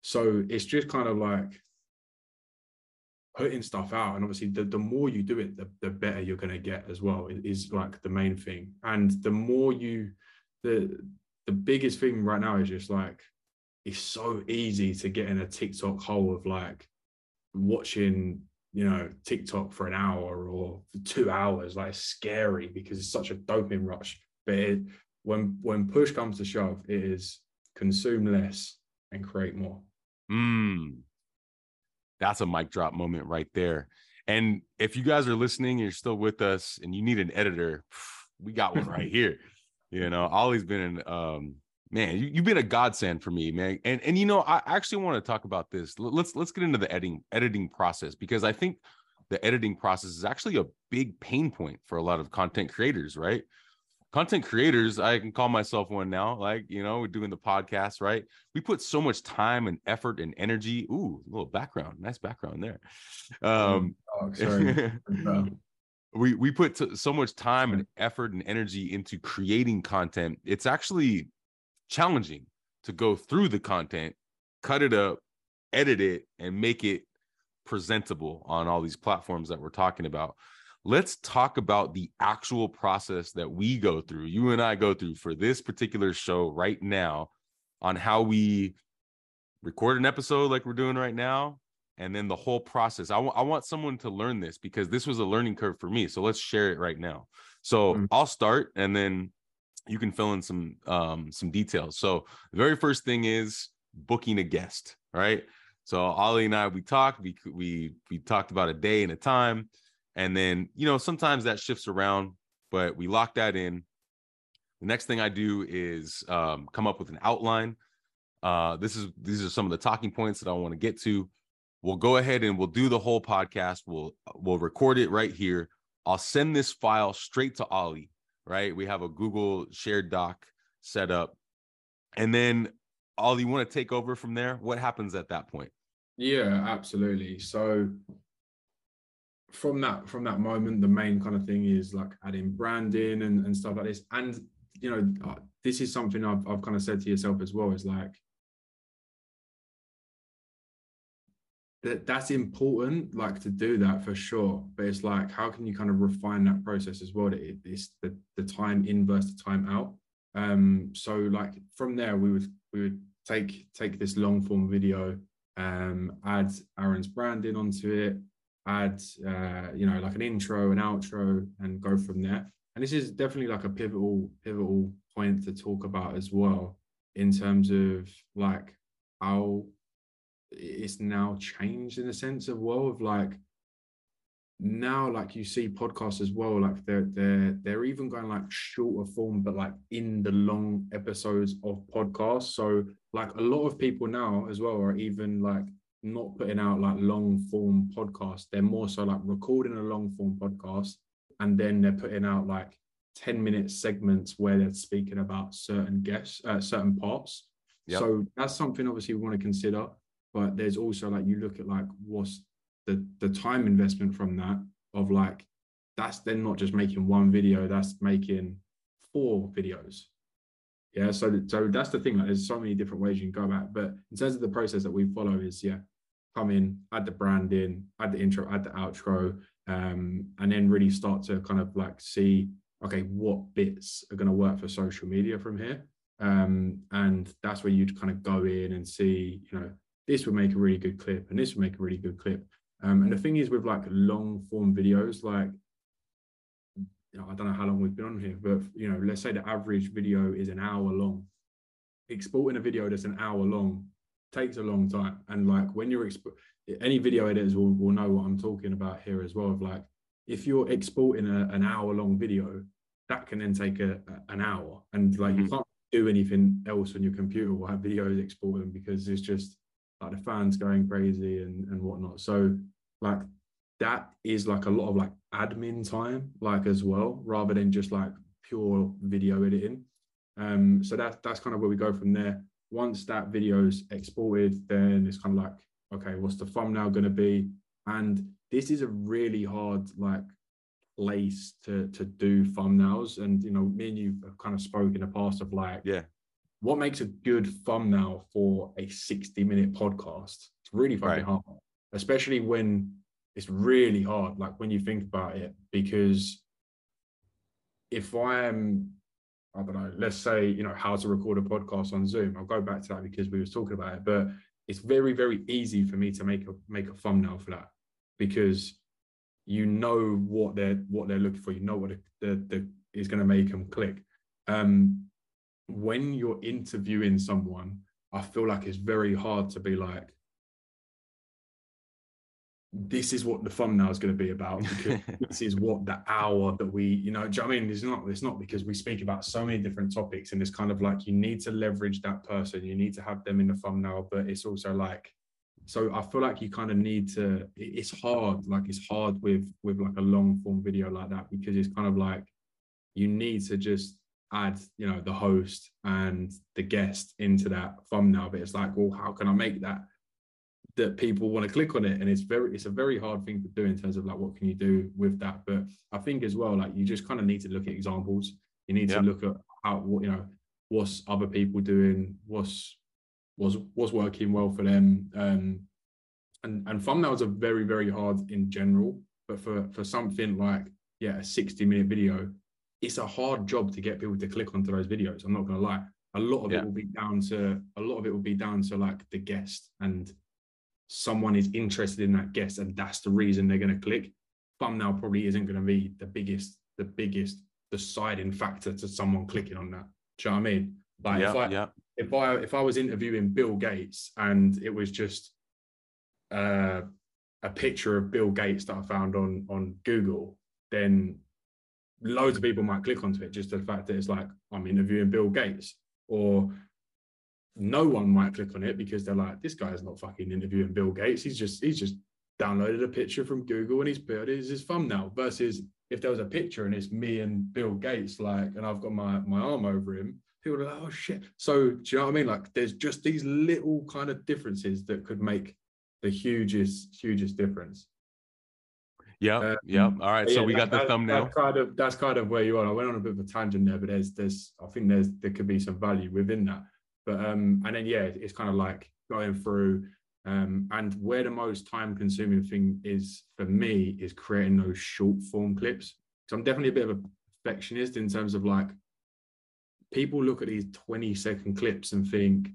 So it's just kind of like putting stuff out. And obviously, the, the more you do it, the, the better you're going to get as well, is like the main thing. And the more you, the, the biggest thing right now is just like it's so easy to get in a TikTok hole of like watching, you know, TikTok for an hour or for two hours. Like scary because it's such a dopamine rush. But it, when when push comes to shove, it is consume less and create more. Mm. That's a mic drop moment right there. And if you guys are listening, you're still with us, and you need an editor, we got one right here. You know, Olley's been in um man, you, have been a godsend for me, man. And and you know, I actually want to talk about this. Let's let's get into the editing editing process because I think the editing process is actually a big pain point for a lot of content creators, right? Content creators, I can call myself one now. Like, you know, we're doing the podcast, right? We put so much time and effort and energy. Ooh, a little background, nice background there. Um, oh, sorry. we we put so much time and effort and energy into creating content it's actually challenging to go through the content cut it up edit it and make it presentable on all these platforms that we're talking about let's talk about the actual process that we go through you and i go through for this particular show right now on how we record an episode like we're doing right now and then the whole process. I, w- I want someone to learn this because this was a learning curve for me. So let's share it right now. So mm-hmm. I'll start and then you can fill in some um, some details. So the very first thing is booking a guest, right? So Olley and I we talked, we we we talked about a day and a time, and then you know sometimes that shifts around, but we lock that in. The next thing I do is um, come up with an outline. Uh, this is these are some of the talking points that I want to get to we'll go ahead and we'll do the whole podcast. We'll we'll record it right here. I'll send this file straight to Olley, right? We have a Google shared doc set up. And then all you want to take over from there? What happens at that point? Yeah, absolutely. So from that from that moment, the main kind of thing is like adding branding and, and stuff like this. And you know, uh, this is something I've I've kind of said to yourself as well, is like that that's important like to do that for sure. But it's like how can you kind of refine that process as well? It, it's the, the time in versus the time out. Um so like from there we would we would take take this long form video um add aaron's branding onto it add uh you know like an intro and outro and go from there. And this is definitely like a pivotal pivotal point to talk about as well in terms of like how it's now changed in a sense of well of like now like you see podcasts as well like they're they're they're even going like shorter form but like in the long episodes of podcasts. So like a lot of people now as well are even like not putting out like long form podcasts. They're more so like recording a long form podcast and then they're putting out like 10 minute segments where they're speaking about certain guests uh, certain parts. Yep. so that's something obviously we want to consider but there's also like you look at like what's the the time investment from that of like that's then not just making one video that's making four videos Yeah, so so that's the thing. Like, there's so many different ways you can go about. It. But in terms of the process that we follow, is yeah, come in, add the brand in, add the intro, add the outro, um, and then really start to kind of like see, okay, what bits are going to work for social media from here. Um, and that's where you'd kind of go in and see, you know, this would make a really good clip, and this would make a really good clip. Um, and the thing is with like long form videos, like you know, I don't know how long we've been on here, but you know, let's say the average video is an hour long. Exporting a video that's an hour long takes a long time. And like when you're exp- any video editors will, will know what I'm talking about here as well. Of like if you're exporting a, an hour long video, that can then take a, a an hour. And like mm-hmm. you can't do anything else on your computer or have videos exporting because it's just like the fans going crazy and, and whatnot. So like that is like a lot of like admin time, like as well, rather than just like pure video editing. Um, so that's that's kind of where we go from there. Once that video is exported, then it's kind of like, okay, what's the thumbnail going to be? And this is a really hard like place to to do thumbnails. And you know, me and you have kind of spoke in the past of like, yeah, what makes a good thumbnail for a 60 minute podcast? It's really fucking right. hard, especially when it's really hard like when you think about it because if i am i don't know let's say you know how to record a podcast on zoom i'll go back to that because we were talking about it but it's very very easy for me to make a make a thumbnail for that because you know what they're what they're looking for you know what the, the, the is going to make them click um when you're interviewing someone i feel like it's very hard to be like this is what the thumbnail is going to be about because this is what the hour that we you know I mean? It's not it's not because we speak about so many different topics and it's kind of like you need to leverage that person you need to have them in the thumbnail but it's also like so I feel like you kind of need to it's hard like it's hard with with like a long form video like that because it's kind of like you need to just add you know the host and the guest into that thumbnail but it's like well how can I make that that people want to click on it? And it's very it's a very hard thing to do in terms of like what can you do with that? But i think as well like you just kind of need to look at examples. You need to look at how what you know what's other people doing what's was what's working well for them um and and thumbnails are very very hard in general but for for something like yeah a 60 minute video it's a hard job to get people to click onto those videos i'm not gonna lie a lot of yeah. it will be down to a lot of it will be down to like the guest and someone is interested in that guest and that's the reason they're going to click thumbnail probably isn't going to be the biggest the biggest deciding factor to someone clicking on that do you know what i mean like yeah, if i yeah. if i if i was interviewing bill gates and it was just uh, a picture of bill gates that i found on on google then loads of people might click onto it just the fact that it's like i'm interviewing bill gates or no one might click on it because they're like, this guy is not fucking interviewing Bill Gates. He's just he's just downloaded a picture from Google and he's put it as his thumbnail. Versus if there was a picture and it's me and Bill Gates, like, and I've got my my arm over him, people are like, oh shit. So do you know what I mean? Like, there's just these little kind of differences that could make the hugest hugest difference. Yeah, um, yeah. All right, so yeah, we got that, the thumbnail. That's kind of that's kind of where you are. I went on a bit of a tangent there, but there's there's I think there's there could be some value within that. But um, and then yeah, it's kind of like going through. Um, and where the most time consuming thing is for me is creating those short form clips. So I'm definitely a bit of a perfectionist in terms of like people look at these 20 second clips and think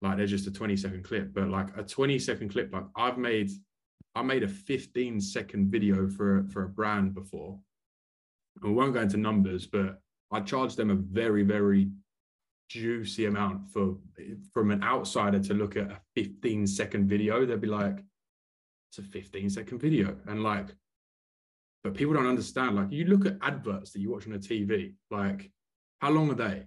like they're just a 20 second clip, but like a 20 second clip, like I've made I made a 15 second video for for a brand before. And we won't go into numbers, but I charged them a very, very juicy amount for from an outsider to look at a 15 second video. They'd be like it's a 15 second video. And like but people don't understand. Like you look at adverts that you watch on a tv like how long are they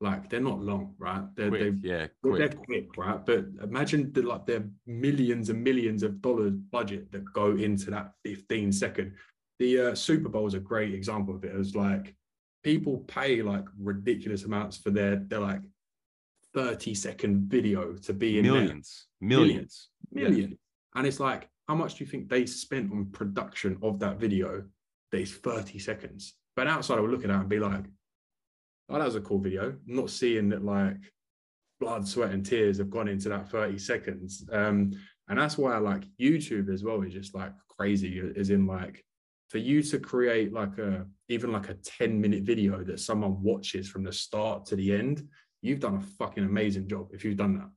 like they're not long right? They're quick, yeah quick. they're quick. right? But imagine the like the millions and millions of dollars budget that go into that 15 second. The uh, super bowl is a great example of it. It was like people pay like ridiculous amounts for their they're like 30 second video to be in millions millions. Millions yeah. and it's like how much do you think they spent on production of that video? That is 30 seconds. But outside i would look at that and be like oh, that was a cool video. not seeing that like blood, sweat, and tears have gone into that 30 seconds. Um, and that's why I like YouTube as well is just like crazy, is in like for you to create like a even like a 10 minute video that someone watches from the start to the end, you've done a fucking amazing job if you've done that.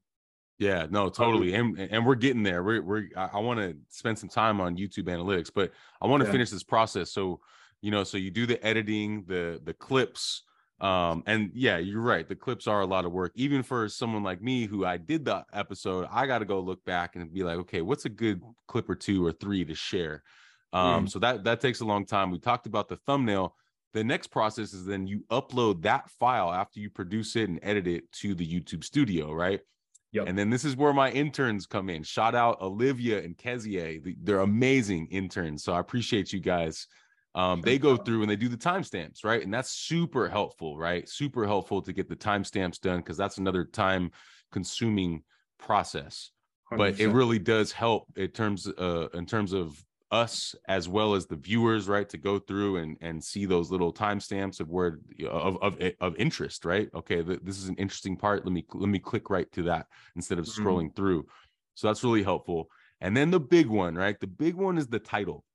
Yeah, no, totally. And and we're getting there. We're we're I, I want to spend some time on YouTube analytics, but I want to yeah. finish this process. So, you know, so you do the editing, the the clips, um and yeah you're right the clips are a lot of work even for someone like me who i did the episode i got to go look back and be like okay what's a good clip or two or three to share um mm. so that that takes a long time we talked about the thumbnail the next process is then you upload that file after you produce it and edit it to the youtube studio right Yep. And then this is where my interns come in. Shout out Olivia and Kezier. They're amazing interns. So I appreciate you guys um, they go through and they do the timestamps, right? And that's super helpful, right? Super helpful to get the timestamps done because that's another time consuming process. 100%. But it really does help in terms uh in terms of us as well as the viewers, right? To go through and and see those little timestamps of where of of of interest, right? Okay, th- this is an interesting part. Let me let me click right to that instead of mm-hmm. scrolling through. So that's really helpful. And then the big one, right? The big one is the title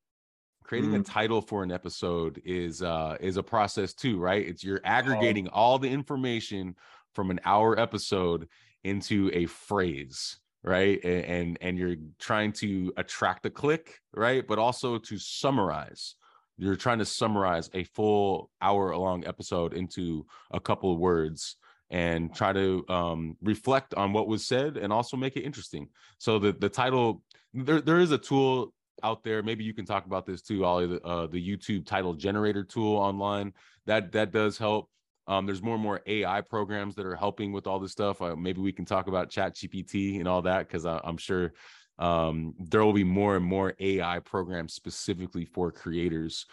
creating mm. a title for an episode is uh is a process too right it's you're oh. aggregating oh. all the information from an hour episode into a phrase right and, and and you're trying to attract a click right but also to summarize you're trying to summarize a full hour long episode into a couple of words and try to um, reflect on what was said and also make it interesting so the the title there, there is a tool out there. Maybe you can talk about this too, Olley. The, uh, the YouTube title generator tool online that that does help. Um, there's more and more AI programs that are helping with all this stuff. Uh, maybe we can talk about Chat GPT and all that because I'm sure um, there will be more and more AI programs specifically for creators.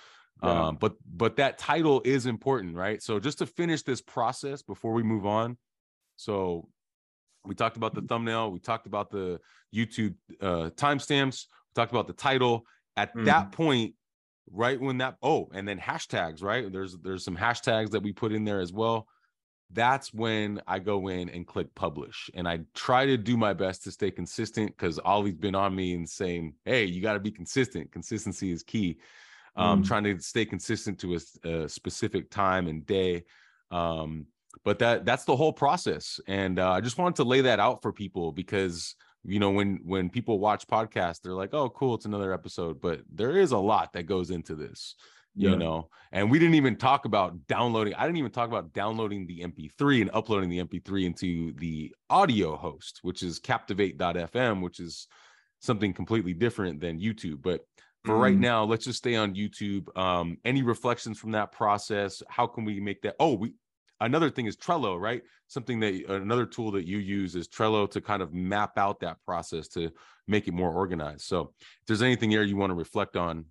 Yeah. Um, but but that title is important, right? So just to finish this process before we move on. So we talked about the thumbnail, we talked about the YouTube uh, timestamps, talked about the title. At mm. that point, right when that oh, and then hashtags, right? There's there's some hashtags that we put in there as well. That's when I go in and click publish. And I try to do my best to stay consistent because Olley's been on me and saying, hey, you got to be consistent. Consistency is key. Um, mm. trying to stay consistent to a, a specific time and day. Um, but that that's the whole process. And uh, I just wanted to lay that out for people because you know when when people watch podcasts they're like oh cool it's another episode but there is a lot that goes into this you yeah. know and we didn't even talk about downloading i didn't even talk about downloading the mp3 and uploading the mp3 into the audio host which is captivate.fm which is something completely different than youtube but for mm. right now let's just stay on youtube um any reflections from that process how can we make that oh we another thing is Trello, right? Something that another tool that you use is Trello to kind of map out that process to make it more organized. So if there's anything here you want to reflect on,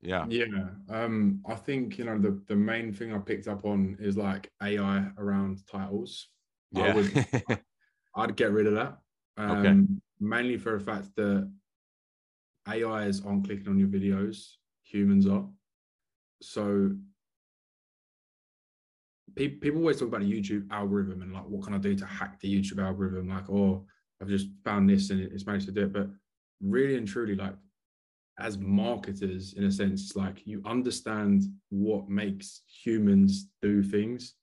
yeah. Yeah. Um, I think, you know, the, the main thing I picked up on is like AI around titles. Yeah. I would, I'd get rid of that. Um, okay. Mainly for the fact that AIs aren't clicking on your videos, humans are. So people people always talk about the YouTube algorithm and like what can I do to hack the YouTube algorithm? Like, oh, I've just found this and it's managed to do it. But really and truly, like as marketers, in a sense, like you understand what makes humans do things,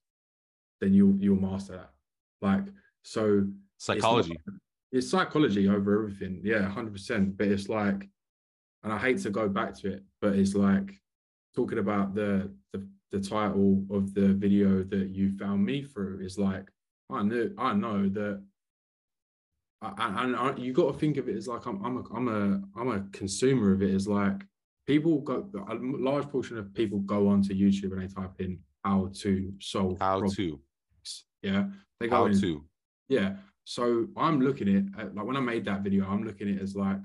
then you'll you'll master that. Like so psychology. It's, not, it's psychology over everything. Yeah, hundred percent. But it's like, and I hate to go back to it, but it's like talking about the the the title of the video that you found me through is like I know I know that and I, you got to think of it as like I'm I'm a I'm a I'm a consumer of it as like people go a large portion of people go onto YouTube and they type in how to solve how problems. to yeah they go how in, to. Yeah so I'm looking at like when I made that video I'm looking at it as like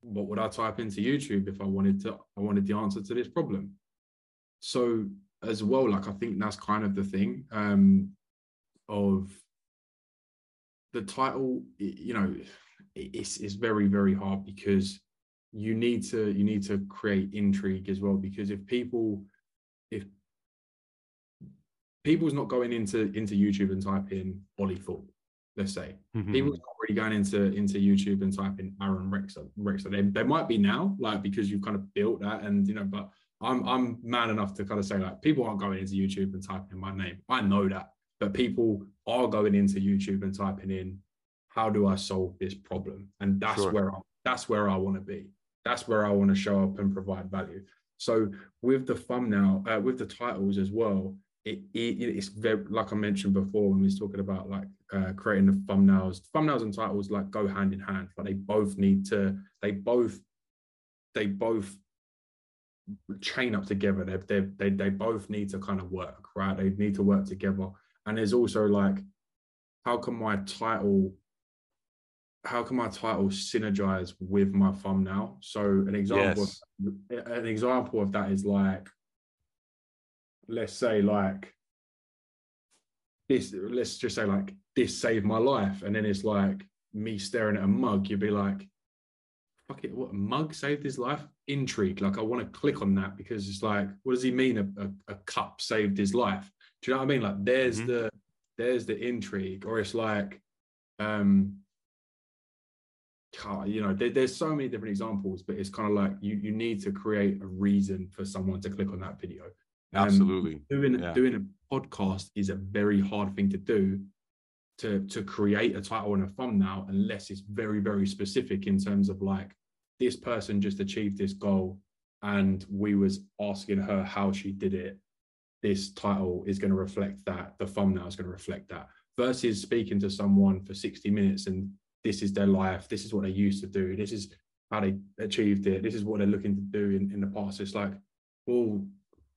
what would I type into YouTube if I wanted to I wanted the answer to this problem? So as well like i think that's kind of the thing um of the title you know it's, it's very very hard because you need to you need to create intrigue as well because if people if people's not going into into YouTube and typing Olley Thorpe, let's say. Mhm. People's not really going into into YouTube and typing Aaron Rexer. Rexer. They, they might be now, like because you've kind of built that, and you know, but I'm I'm man enough to kind of say like people aren't going into YouTube and typing my name. I know that, but people are going into YouTube and typing in how do I solve this problem, and that's Sure. where I, that's where I want to be. That's where I want to show up and provide value. So with the thumbnail, uh, with the titles as well, it, it it's very like I mentioned before when we was talking about like uh, creating the thumbnails. Thumbnails and titles like go hand in hand. but they both need to. They both. They both chain up together. They they they they both need to kind of work right. They need to work together. And there's also like, how can my title how can my title synergize with my thumbnail? So an example, Yes. an example of that is like, let's say like this. Let's just say like this saved my life, and then it's like me staring at a mug. You'd be like, "Fuck it, what a mug saved his life?" Intrigue. Like I want to click on that because it's like, what does he mean? A, a, a cup saved his life? Do you know what I mean? Like there's Mhm. the there's the intrigue, or it's like, um, God, you know, there, there's so many different examples, but it's kind of like you you need to create a reason for someone to click on that video. Um, Absolutely. doing Yeah. doing a podcast is a very hard thing to do to to create a title and a thumbnail unless it's very very specific in terms of like this person just achieved this goal and we was asking her how she did it. This title is going to reflect that. The thumbnail is going to reflect that versus speaking to someone for 60 minutes and this is their life. This is what they used to do. This is how they achieved it. This is what they're looking to do in, in the past. It's like well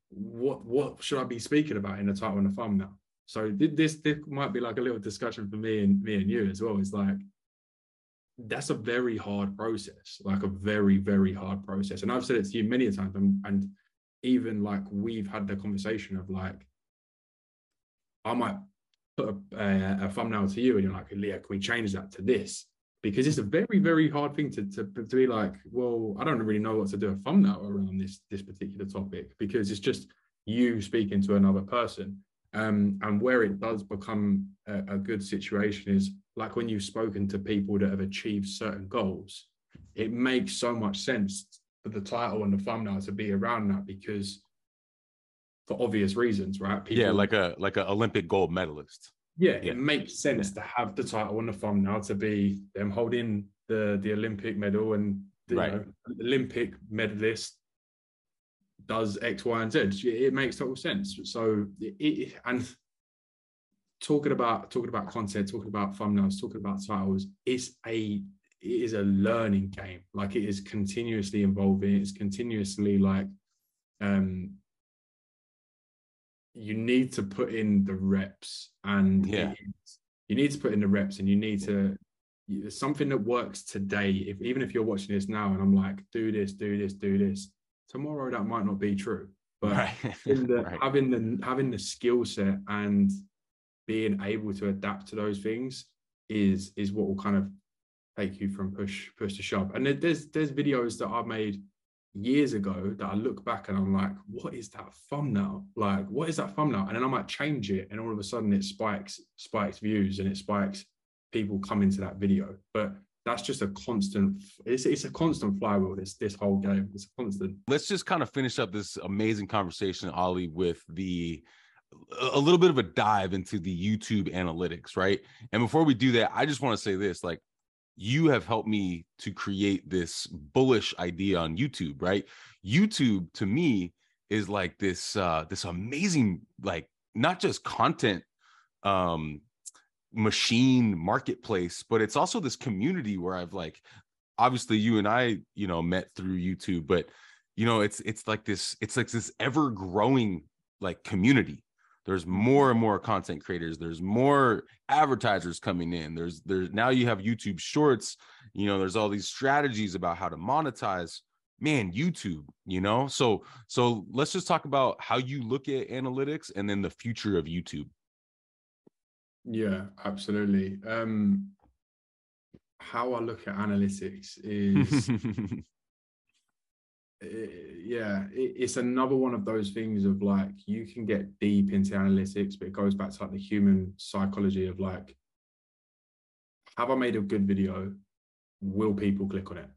what what should i be speaking about in the title and the thumbnail so this this might be like a little discussion for me and me and you as well. It's like that's a very hard process like a very very hard process. And i've said it to you many times and, and even like we've had the conversation of like i might put a, a, a thumbnail to you and you're like leah can we change that to this? Because it's a very very hard thing to, to, to be like well i don't really know what to do a thumbnail around this this particular topic because it's just you speaking to another person um, and where it does become a, a good situation is like when you've spoken to people that have achieved certain goals it makes so much sense for the title and the thumbnail to be around that because for obvious reasons right yeah, like a like a Olympic gold medalist. yeah, Yeah. it makes sense to have the title and the thumbnail to be them holding the the Olympic medal and the Right. know, Olympic medalist does X, Y, and Z. It makes total sense. So it, and talking about talking about content, talking about thumbnails, talking about titles, it's a it is a learning game. Like it is continuously evolving. It's continuously like um you need to put in the reps and Yeah. you need to put in the reps and you need to something that works today if even if you're watching this now and i'm like do this do this do this tomorrow that might not be true but Right. the, right. having the having the skill set and being able to adapt to those things is is what will kind of take you from push push to shove and there's there's videos that i've made years ago that i look back and i'm like what is that thumbnail like what is that thumbnail and then i might change it and all of a sudden it spikes spikes views and it spikes people coming to that video but that's just a constant it's, it's a constant flywheel this this whole game it's a constant let's just kind of finish up this amazing conversation, Olley, with the a little bit of a dive into the YouTube analytics, right? And before we do that, I just want to say this like you have helped me to create this bullish idea on YouTube, right? YouTube to me is like this uh this amazing like not just content um machine marketplace, but it's also this community where I've like obviously you and I, you know, met through YouTube, but you know, it's it's like this, it's like this ever growing like community. There's mm-hmm. more and more content creators, there's more advertisers coming in. There's there's now you have YouTube shorts, you know, there's all these strategies about how to monetize. Man, YouTube, you know. So so let's just talk about how you look at analytics and then the future of YouTube. Yeah, absolutely. Um, how I look at analytics is yeah, it's another one of those things of like you can get deep into analytics, but it goes back to like the human psychology of like, have I made a good video? Will people click on it?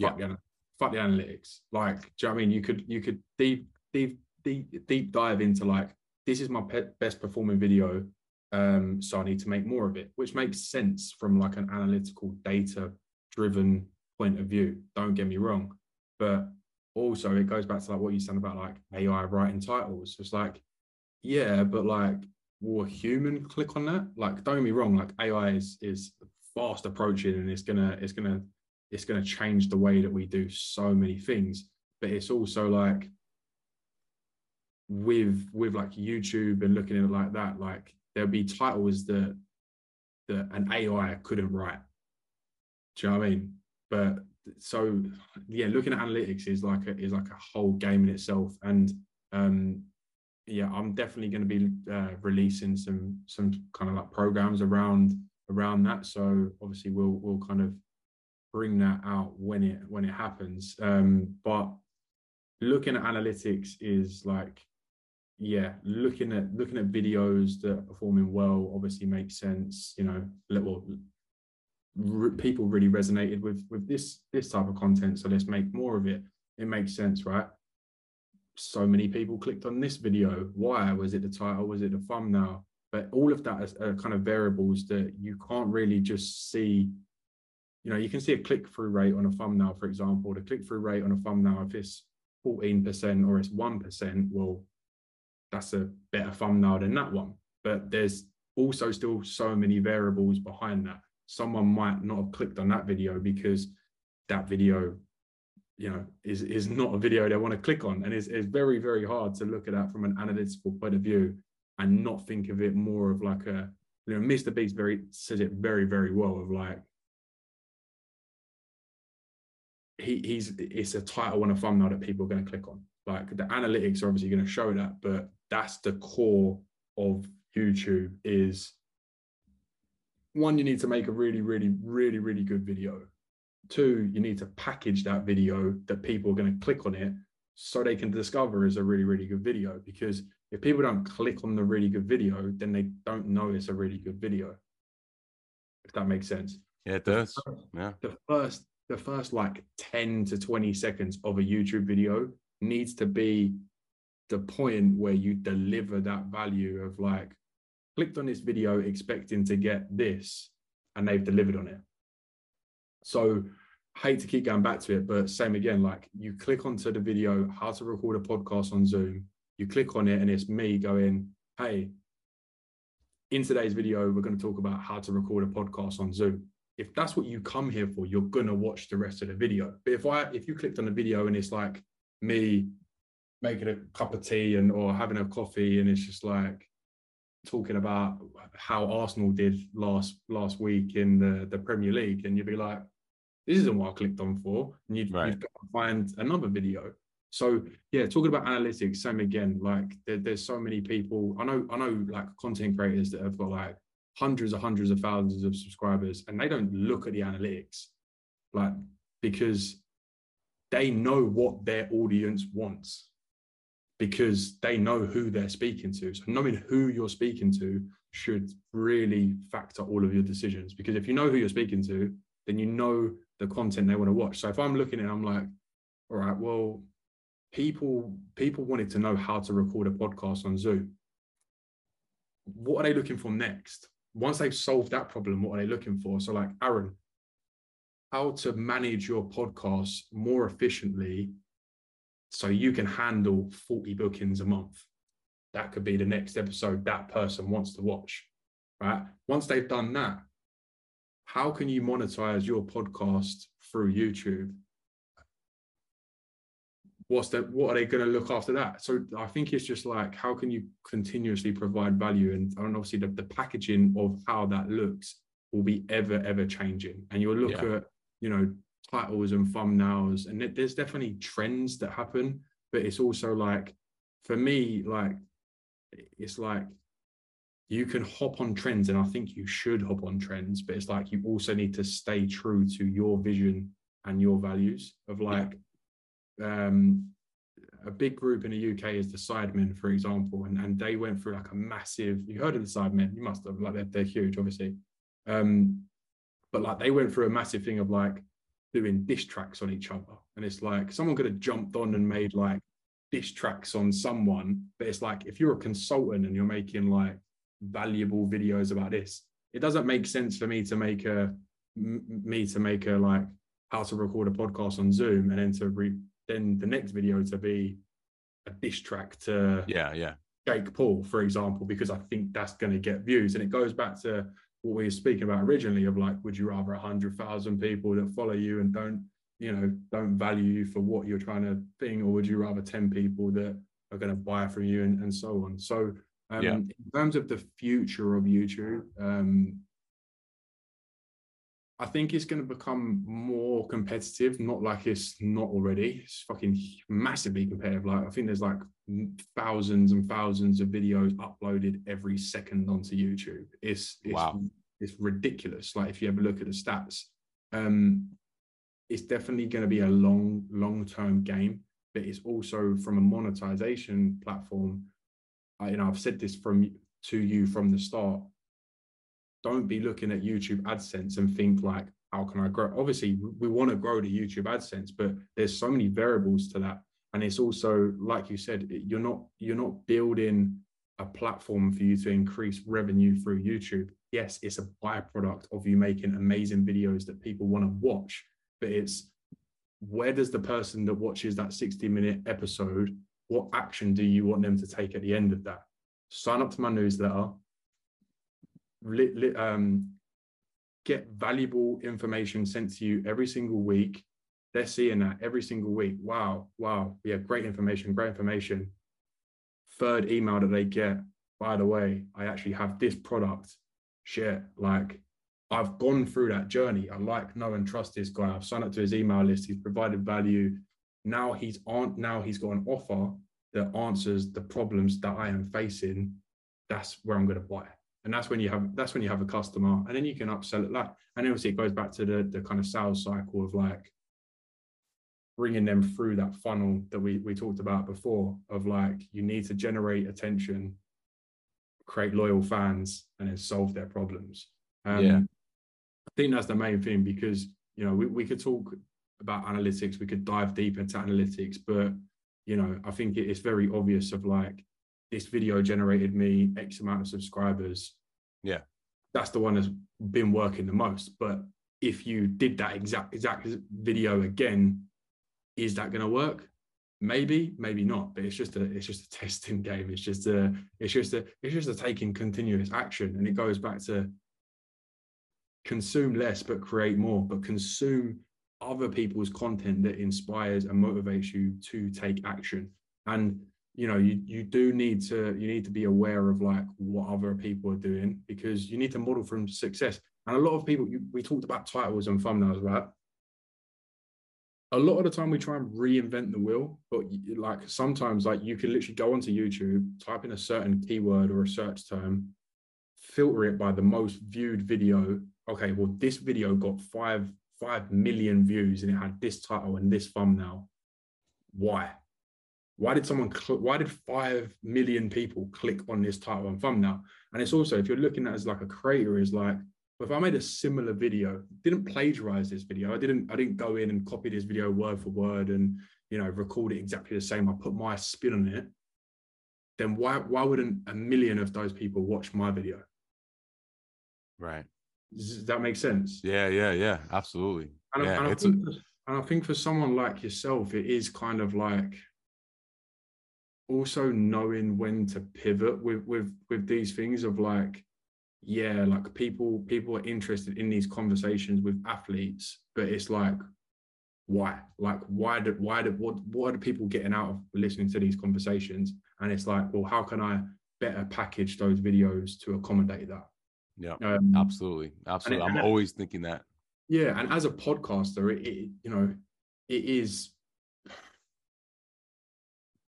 Fuck yeah. the, fuck the analytics. Like, do you know what I mean? You could you could deep deep deep deep dive into like this is my best performing video, um, so I need to make more of it, which makes sense from like an analytical data driven point of view. Don't get me wrong, but also it goes back to like what you said about like AI writing titles. It's like, yeah, but like, will a human click on that? Like, don't get me wrong, like AI is is fast approaching and it's gonna it's gonna it's gonna change the way that we do so many things. But it's also like with with like YouTube and looking at it like that, like there'll be titles that that an AI couldn't write. Do you know what I mean? But so yeah, looking at analytics is like a, is like a whole game in itself. And um, yeah, I'm definitely going to be uh, releasing some some kind of like programs around around that. So obviously we'll we'll kind of bring that out when it when it happens. Um, but looking at analytics is like yeah looking at looking at videos that are performing well obviously makes sense you know little re- people really resonated with with this this type of content so let's make more of it. It makes sense right? So many people clicked on this video. Why? Was it the title? Was it the thumbnail? But all of that is are kind of variables that you can't really just see. You know you can see a click-through rate on a thumbnail for example. The click-through rate on a thumbnail if it's 14% or it's 1% well that's a better thumbnail than that one. But there's also still so many variables behind that. Someone might not have clicked on that video because that video you know is is not a video they want to click on. And it's, it's very very hard to look at that from an analytical point of view and not think of it more of like a you know MrBeast very says it very very well of like he, he's it's a title and a thumbnail that people are going to click on. Like the analytics are obviously going to show that but that's the core of youtube is one, you need to make a really, really, really, really good video. Two, you need to package that video that people are going to click on it so they can discover is a really, really good video. Because if people don't click on the really good video, then they don't know it's a really good video. If that makes sense. Yeah, it does. Yeah. The first, the first like 10 to 20 seconds of a YouTube video needs to be the point where you deliver that value of like, clicked on this video expecting to get this and they've delivered on it. So hate to keep going back to it, but same again, like you click onto the video, how to record a podcast on Zoom, you click on it and it's me going, hey, in today's video, we're going to talk about how to record a podcast on Zoom. If that's what you come here for, you're gonna watch the rest of the video. But if I if you clicked on the video and it's like me making a cup of tea and or having a coffee and it's just like talking about how Arsenal did last last week in the, the Premier League, and you'd be like, this isn't what I clicked on for. And you'd, right. you'd find another video. So yeah, talking about analytics, same again. Like there, there's so many people. I know, I know, like content creators that have got like hundreds of hundreds of thousands of subscribers, and they don't look at the analytics, like because they know what their audience wants because they know who they're speaking to. So knowing who you're speaking to should really factor all of your decisions because if you know who you're speaking to, then you know the content they want to watch. So if I'm looking at I'm like, all right, well, people people wanted to know how to record a podcast on Zoom. What are they looking for next? Once they've solved that problem, what are they looking for? So like Aaron, how to manage your podcast more efficiently so you can handle 40 bookings a month. That could be the next episode that person wants to watch, right? Once they've done that, how can you monetize your podcast through YouTube? What's the what are they going to look after that? So I think it's just like how can you continuously provide value and, and obviously the, the packaging of how that looks will be ever ever changing. And you'll look yeah. at you know titles and thumbnails and there's definitely trends that happen but it's also like for me like it's like you can hop on trends and i think you should hop on trends but it's like you also need to stay true to your vision and your values of like um, a big group in the UK is the Sidemen, for example, and, and they went through like a massive. You heard of the Sidemen? You must have. Like they're, they're huge, obviously. Um, but like they went through a massive thing of like doing diss tracks on each other, and it's like someone could have jumped on and made like diss tracks on someone, but it's like if you're a consultant and you're making like valuable videos about this, it doesn't make sense for me to make a me to make a like how to record a podcast on Zoom and then to re then the next video to be a diss track to yeah yeah Jake Paul, for example, because I think that's going to get views. And it goes back to what we were speaking about originally of like, would you rather a hundred thousand people that follow you and don't, you know, don't value you for what you're trying to think, or would you rather 10 people that are going to buy from you and, and so on? So um, yeah. in terms of the future of YouTube, um, I think it's going to become more competitive, not like it's not already. It's fucking massively competitive. Like I think there's like thousands and thousands of videos uploaded every second onto YouTube. It's it's, wow. it's ridiculous. Like if you ever look at the stats, um, it's definitely going to be a long, long term game. But it's also from a monetization platform. I, you know, I've said this from to you from the start don't be looking at YouTube AdSense and think like, how can I grow? Obviously, we want to grow the YouTube AdSense, but there's so many variables to that. And it's also, like you said, you're not you're not building a platform for you to increase revenue through YouTube. Yes, it's a byproduct of you making amazing videos that people want to watch, but it's where does the person that watches that 60 minute episode, what action do you want them to take at the end of that? Sign up to my newsletter, li, li, um, get valuable information sent to you every single week. They're seeing that every single week. Wow, wow, we have great information, great information. Third email that they get, by the way, I actually have this product. Shit, like I've gone through that journey. I like, know, and trust this guy. I've signed up to his email list. He's provided value. Now he's on. Now he's got an offer that answers the problems that I am facing. That's where I'm going to buy and that's when you have that's when you have a customer and then you can upsell it. Like and obviously it goes back to the the kind of sales cycle of like bringing them through that funnel that we we talked about before of like you need to generate attention create loyal fans and then solve their problems. Um, yeah. I think that's the main thing because you know we, we could talk about analytics we could dive deep into analytics but you know i think it is very obvious of like this video generated me X amount of subscribers. Yeah. That's the one that's been working the most. But if you did that exact exact video again, is that going to work? Maybe, maybe not. But it's just a it's just a testing game. It's just a it's just a it's just a taking continuous action, and it goes back to consume less but create more, but consume other people's content that inspires and motivates you to take action. And you know you you do need to you need to be aware of like what other people are doing because you need to model from success. And a lot of people you, we talked about titles and thumbnails right? A lot of the time we try and reinvent the wheel but like sometimes like you can literally go onto youtube type in a certain keyword or a search term filter it by the most viewed video. Okay well this video got five five million views and it had this title and this thumbnail. Why why did someone, cl- why did 5 million people click on this title and thumbnail? And it's also, if you're looking at it as like a creator, is like, if I made a similar video, didn't plagiarize this video, I didn't, I didn't go in and copy this video word for word and, you know, record it exactly the same. I put my spin on it. Then why, why wouldn't a million of those people watch my video? Right. Does that make sense? Yeah, yeah, yeah, absolutely. And, yeah, I, and, I think, a... and I think for someone like yourself, it is kind of like, also knowing when to pivot with with with these things of like yeah like people people are interested in these conversations with athletes but it's like why? Like why did why do what what are people getting out of listening to these conversations? And it's like well how can i better package those videos to accommodate that? Yeah. Um, absolutely. absolutely. it, i'm always thinking that. Yeah and as a podcaster it, it you know it is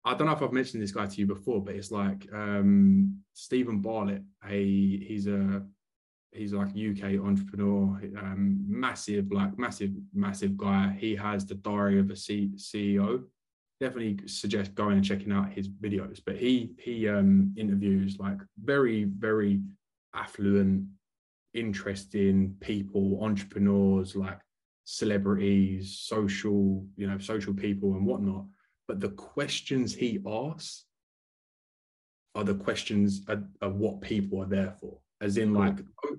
I don't know if I've mentioned this guy to you before, but it's like um, Steven Bartlett. He he's a he's like UK entrepreneur, um, massive like massive massive guy. He has the Diary of a C- CEO, definitely suggest going and checking out his videos. But he he um, interviews like very very affluent, interesting people, entrepreneurs, like celebrities, social you know social people and whatnot. But the questions he asks are the questions of, of what people are there for. As in, like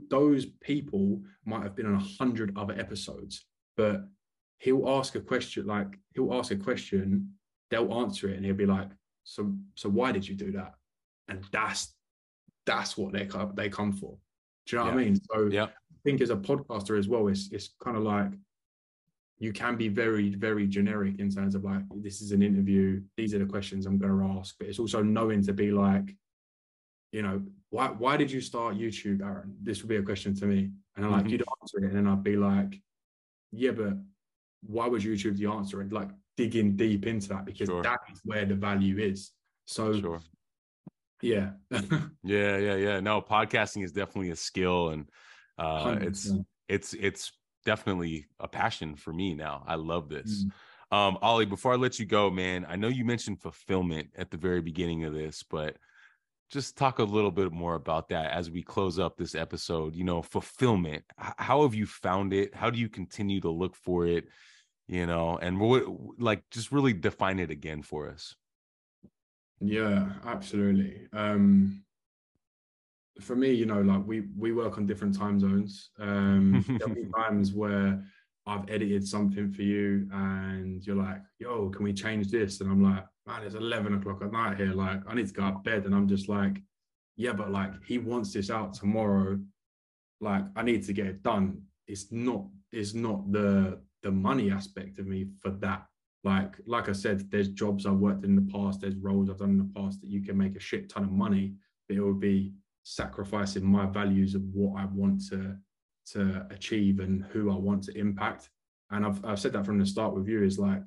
those people might have been on a hundred other episodes, but he'll ask a question like he'll ask a question they'll answer it and he'll be like so so why did you do that? And that's that's what they come they come for. Do you know yeah. what i mean? So yeah. I think as a podcaster as well it's it's kind of like you can be very very generic in terms of like this is an interview these are the questions i'm going to ask but it's also knowing to be like you know why why did you start youtube aaron this would be a question to me and i'm like mm-hmm. you'd answer it and then i'd be like yeah but why would YouTube the answer and like digging deep into that because sure. that is where the value is. So sure. yeah. yeah, yeah, yeah. No, podcasting is definitely a skill and uh 100%. it's it's it's definitely a passion for me now. I love this. Mm. Um, Olley, before I let you go, man, I know you mentioned fulfillment at the very beginning of this, but just talk a little bit more about that as we close up this episode. You know, fulfillment. How have you found it? How do you continue to look for it? you know and what like just really define it again for us yeah absolutely um for me you know like we we work on different time zones. Um there'll be times where i've edited something for you and you're like yo can we change this? And i'm like man it's 11 o'clock at night here. Like i need to go up bed. And i'm just like yeah but like he wants this out tomorrow. Like i need to get it done. It's not it's not the the money aspect of me for that. Like, like I said, there's jobs I've worked in the past, there's roles I've done in the past that you can make a shit ton of money, but it would be sacrificing my values of what I want to to achieve and who I want to impact. And I've I've said that from the start with you is like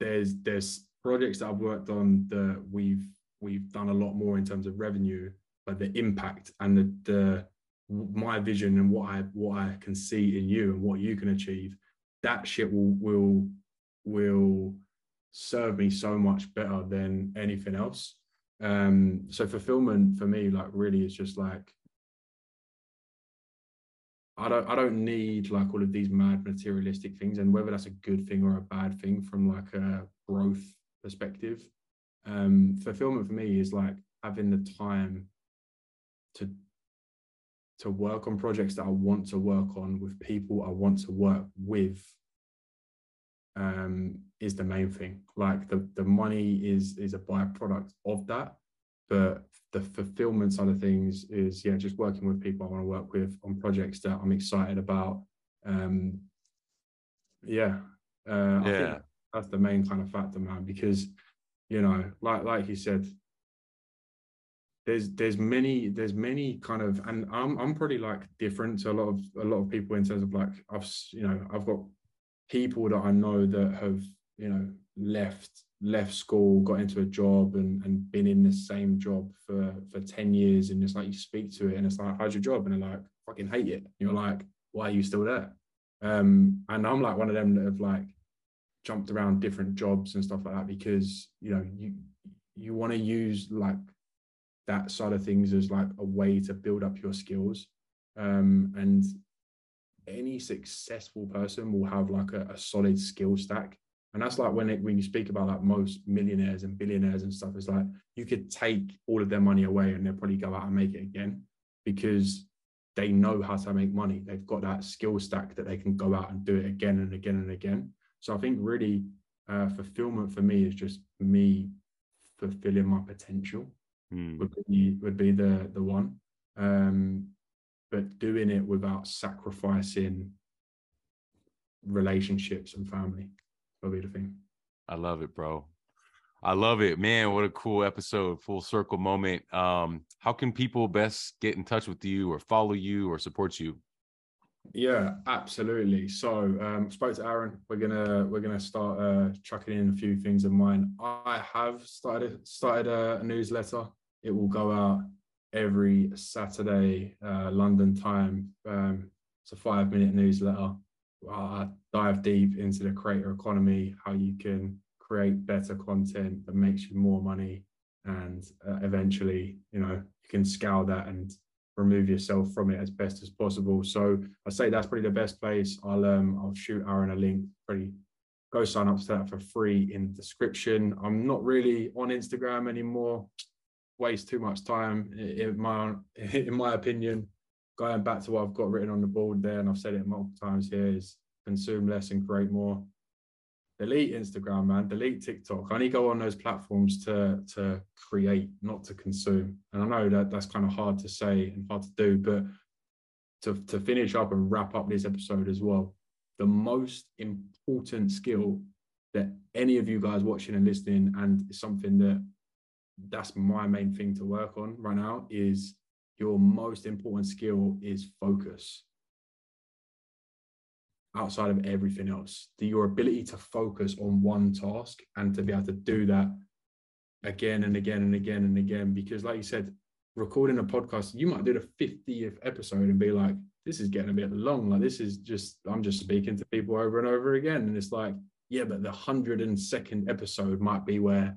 there's there's projects that I've worked on that we've we've done a lot more in terms of revenue, but the impact and the the my vision and what I what I can see in you and what you can achieve, that shit will will will serve me so much better than anything else. Um, so fulfillment for me, like really, is just like I don't I don't need like all of these mad materialistic things, and whether that's a good thing or a bad thing from like a growth perspective. Um, fulfillment for me is like having the time to to work on projects that I want to work on with people I want to work with um, is the main thing. Like the the money is is a byproduct of that, but the fulfillment side of things is yeah, just working with people I want to work with on projects that I'm excited about. Um, yeah, uh, yeah, that's the main kind of factor, man. Because you know, like like you said, there's there's many there's many kind of and I'm I'm pretty like different to a lot of a lot of people in terms of like I've you know I've got people that I know that have you know left left school got into a job and and been in the same job for for 10 years and it's like you speak to it and it's like how's your job and they're like fucking hate it and you're like why are you still there um and I'm like one of them that have like jumped around different jobs and stuff like that because you know you you want to use like that side of things as like a way to build up your skills. Um, and any successful person will have like a, a solid skill stack. And that's like when it, when you speak about like most millionaires and billionaires and stuff, it's like you could take all of their money away and they'll probably go out and make it again because they know how to make money. They've got that skill stack that they can go out and do it again and again and again. So I think really uh, fulfillment for me is just me fulfilling my potential mm. would be would be the the one. Um, but doing it without sacrificing relationships and family will be the thing. I love it, bro. I love it, man. What a cool episode, full circle moment. Um, how can people best get in touch with you or follow you or support you? Yeah, absolutely. So um, spoke to Aaron. We're gonna we're gonna start uh, chucking in a few things of mine. I have started started a, a newsletter. It will go out every Saturday, uh, London time. Um, it's a five minute newsletter. I dive deep into the creator economy, how you can create better content that makes you more money, and uh, eventually, you know, you can scale that and remove yourself from it as best as possible. So I say that's probably the best place. I'll um I'll shoot Aaron a link. Pretty go sign up to that for free in the description. I'm not really on Instagram anymore. Waste too much time in my in my opinion. Going back to what I've got written on the board there, and I've said it multiple times here, is consume less and create more. Delete Instagram, man. Delete TikTok. I only go on those platforms to to create, not to consume. And I know that that's kind of hard to say and hard to do, but to to finish up and wrap up this episode as well, the most important skill that any of you guys watching and listening, and something that that's my main thing to work on right now is your most important skill is focus outside of everything else. The, your ability to focus on one task and to be able to do that again and again and again and again. Because, like you said, recording a podcast, you might do the 50th episode and be like, this is getting a bit long. Like, this is just, I'm just speaking to people over and over again. And it's like, yeah, but the 102nd episode might be where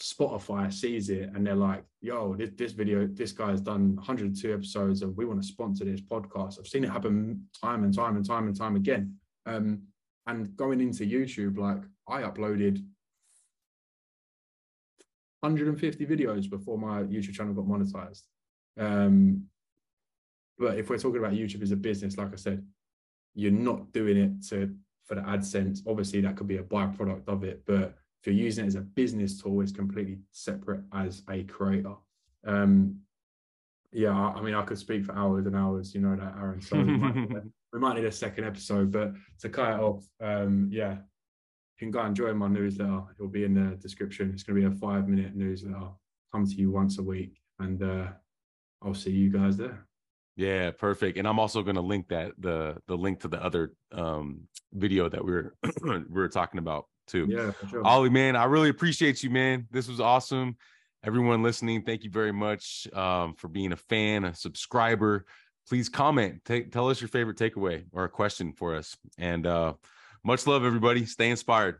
Spotify sees it and they're like, yo, this, this video, this guy's done 102 episodes and we want to sponsor this podcast. I've seen it happen time and time and time and time again. Um, and going into YouTube, like I uploaded 150 videos before my YouTube channel got monetized. Um, but if we're talking about YouTube as a business, like I said, you're not doing it to for the AdSense. Obviously, that could be a byproduct of it, but if you're using it as a business tool, it's completely separate as a creator. Um, yeah, I, I, mean, I could speak for hours and hours, you know that, Aaron. So we, might, we might need a second episode, but to cut it off, um, yeah, you can go and join my newsletter. It'll be in the description. It's going to be a five minute newsletter. Come to you once a week, and uh, I'll see you guys there. Yeah, perfect. And I'm also going to link that the the link to the other um, video that we are we were talking about too. Yeah, for sure. Olley, man, I really appreciate you, man. This was awesome. Everyone listening, thank you very much um, for being a fan, a subscriber. Please comment, take, tell us your favorite takeaway or a question for us. And uh, much love, everybody. Stay inspired.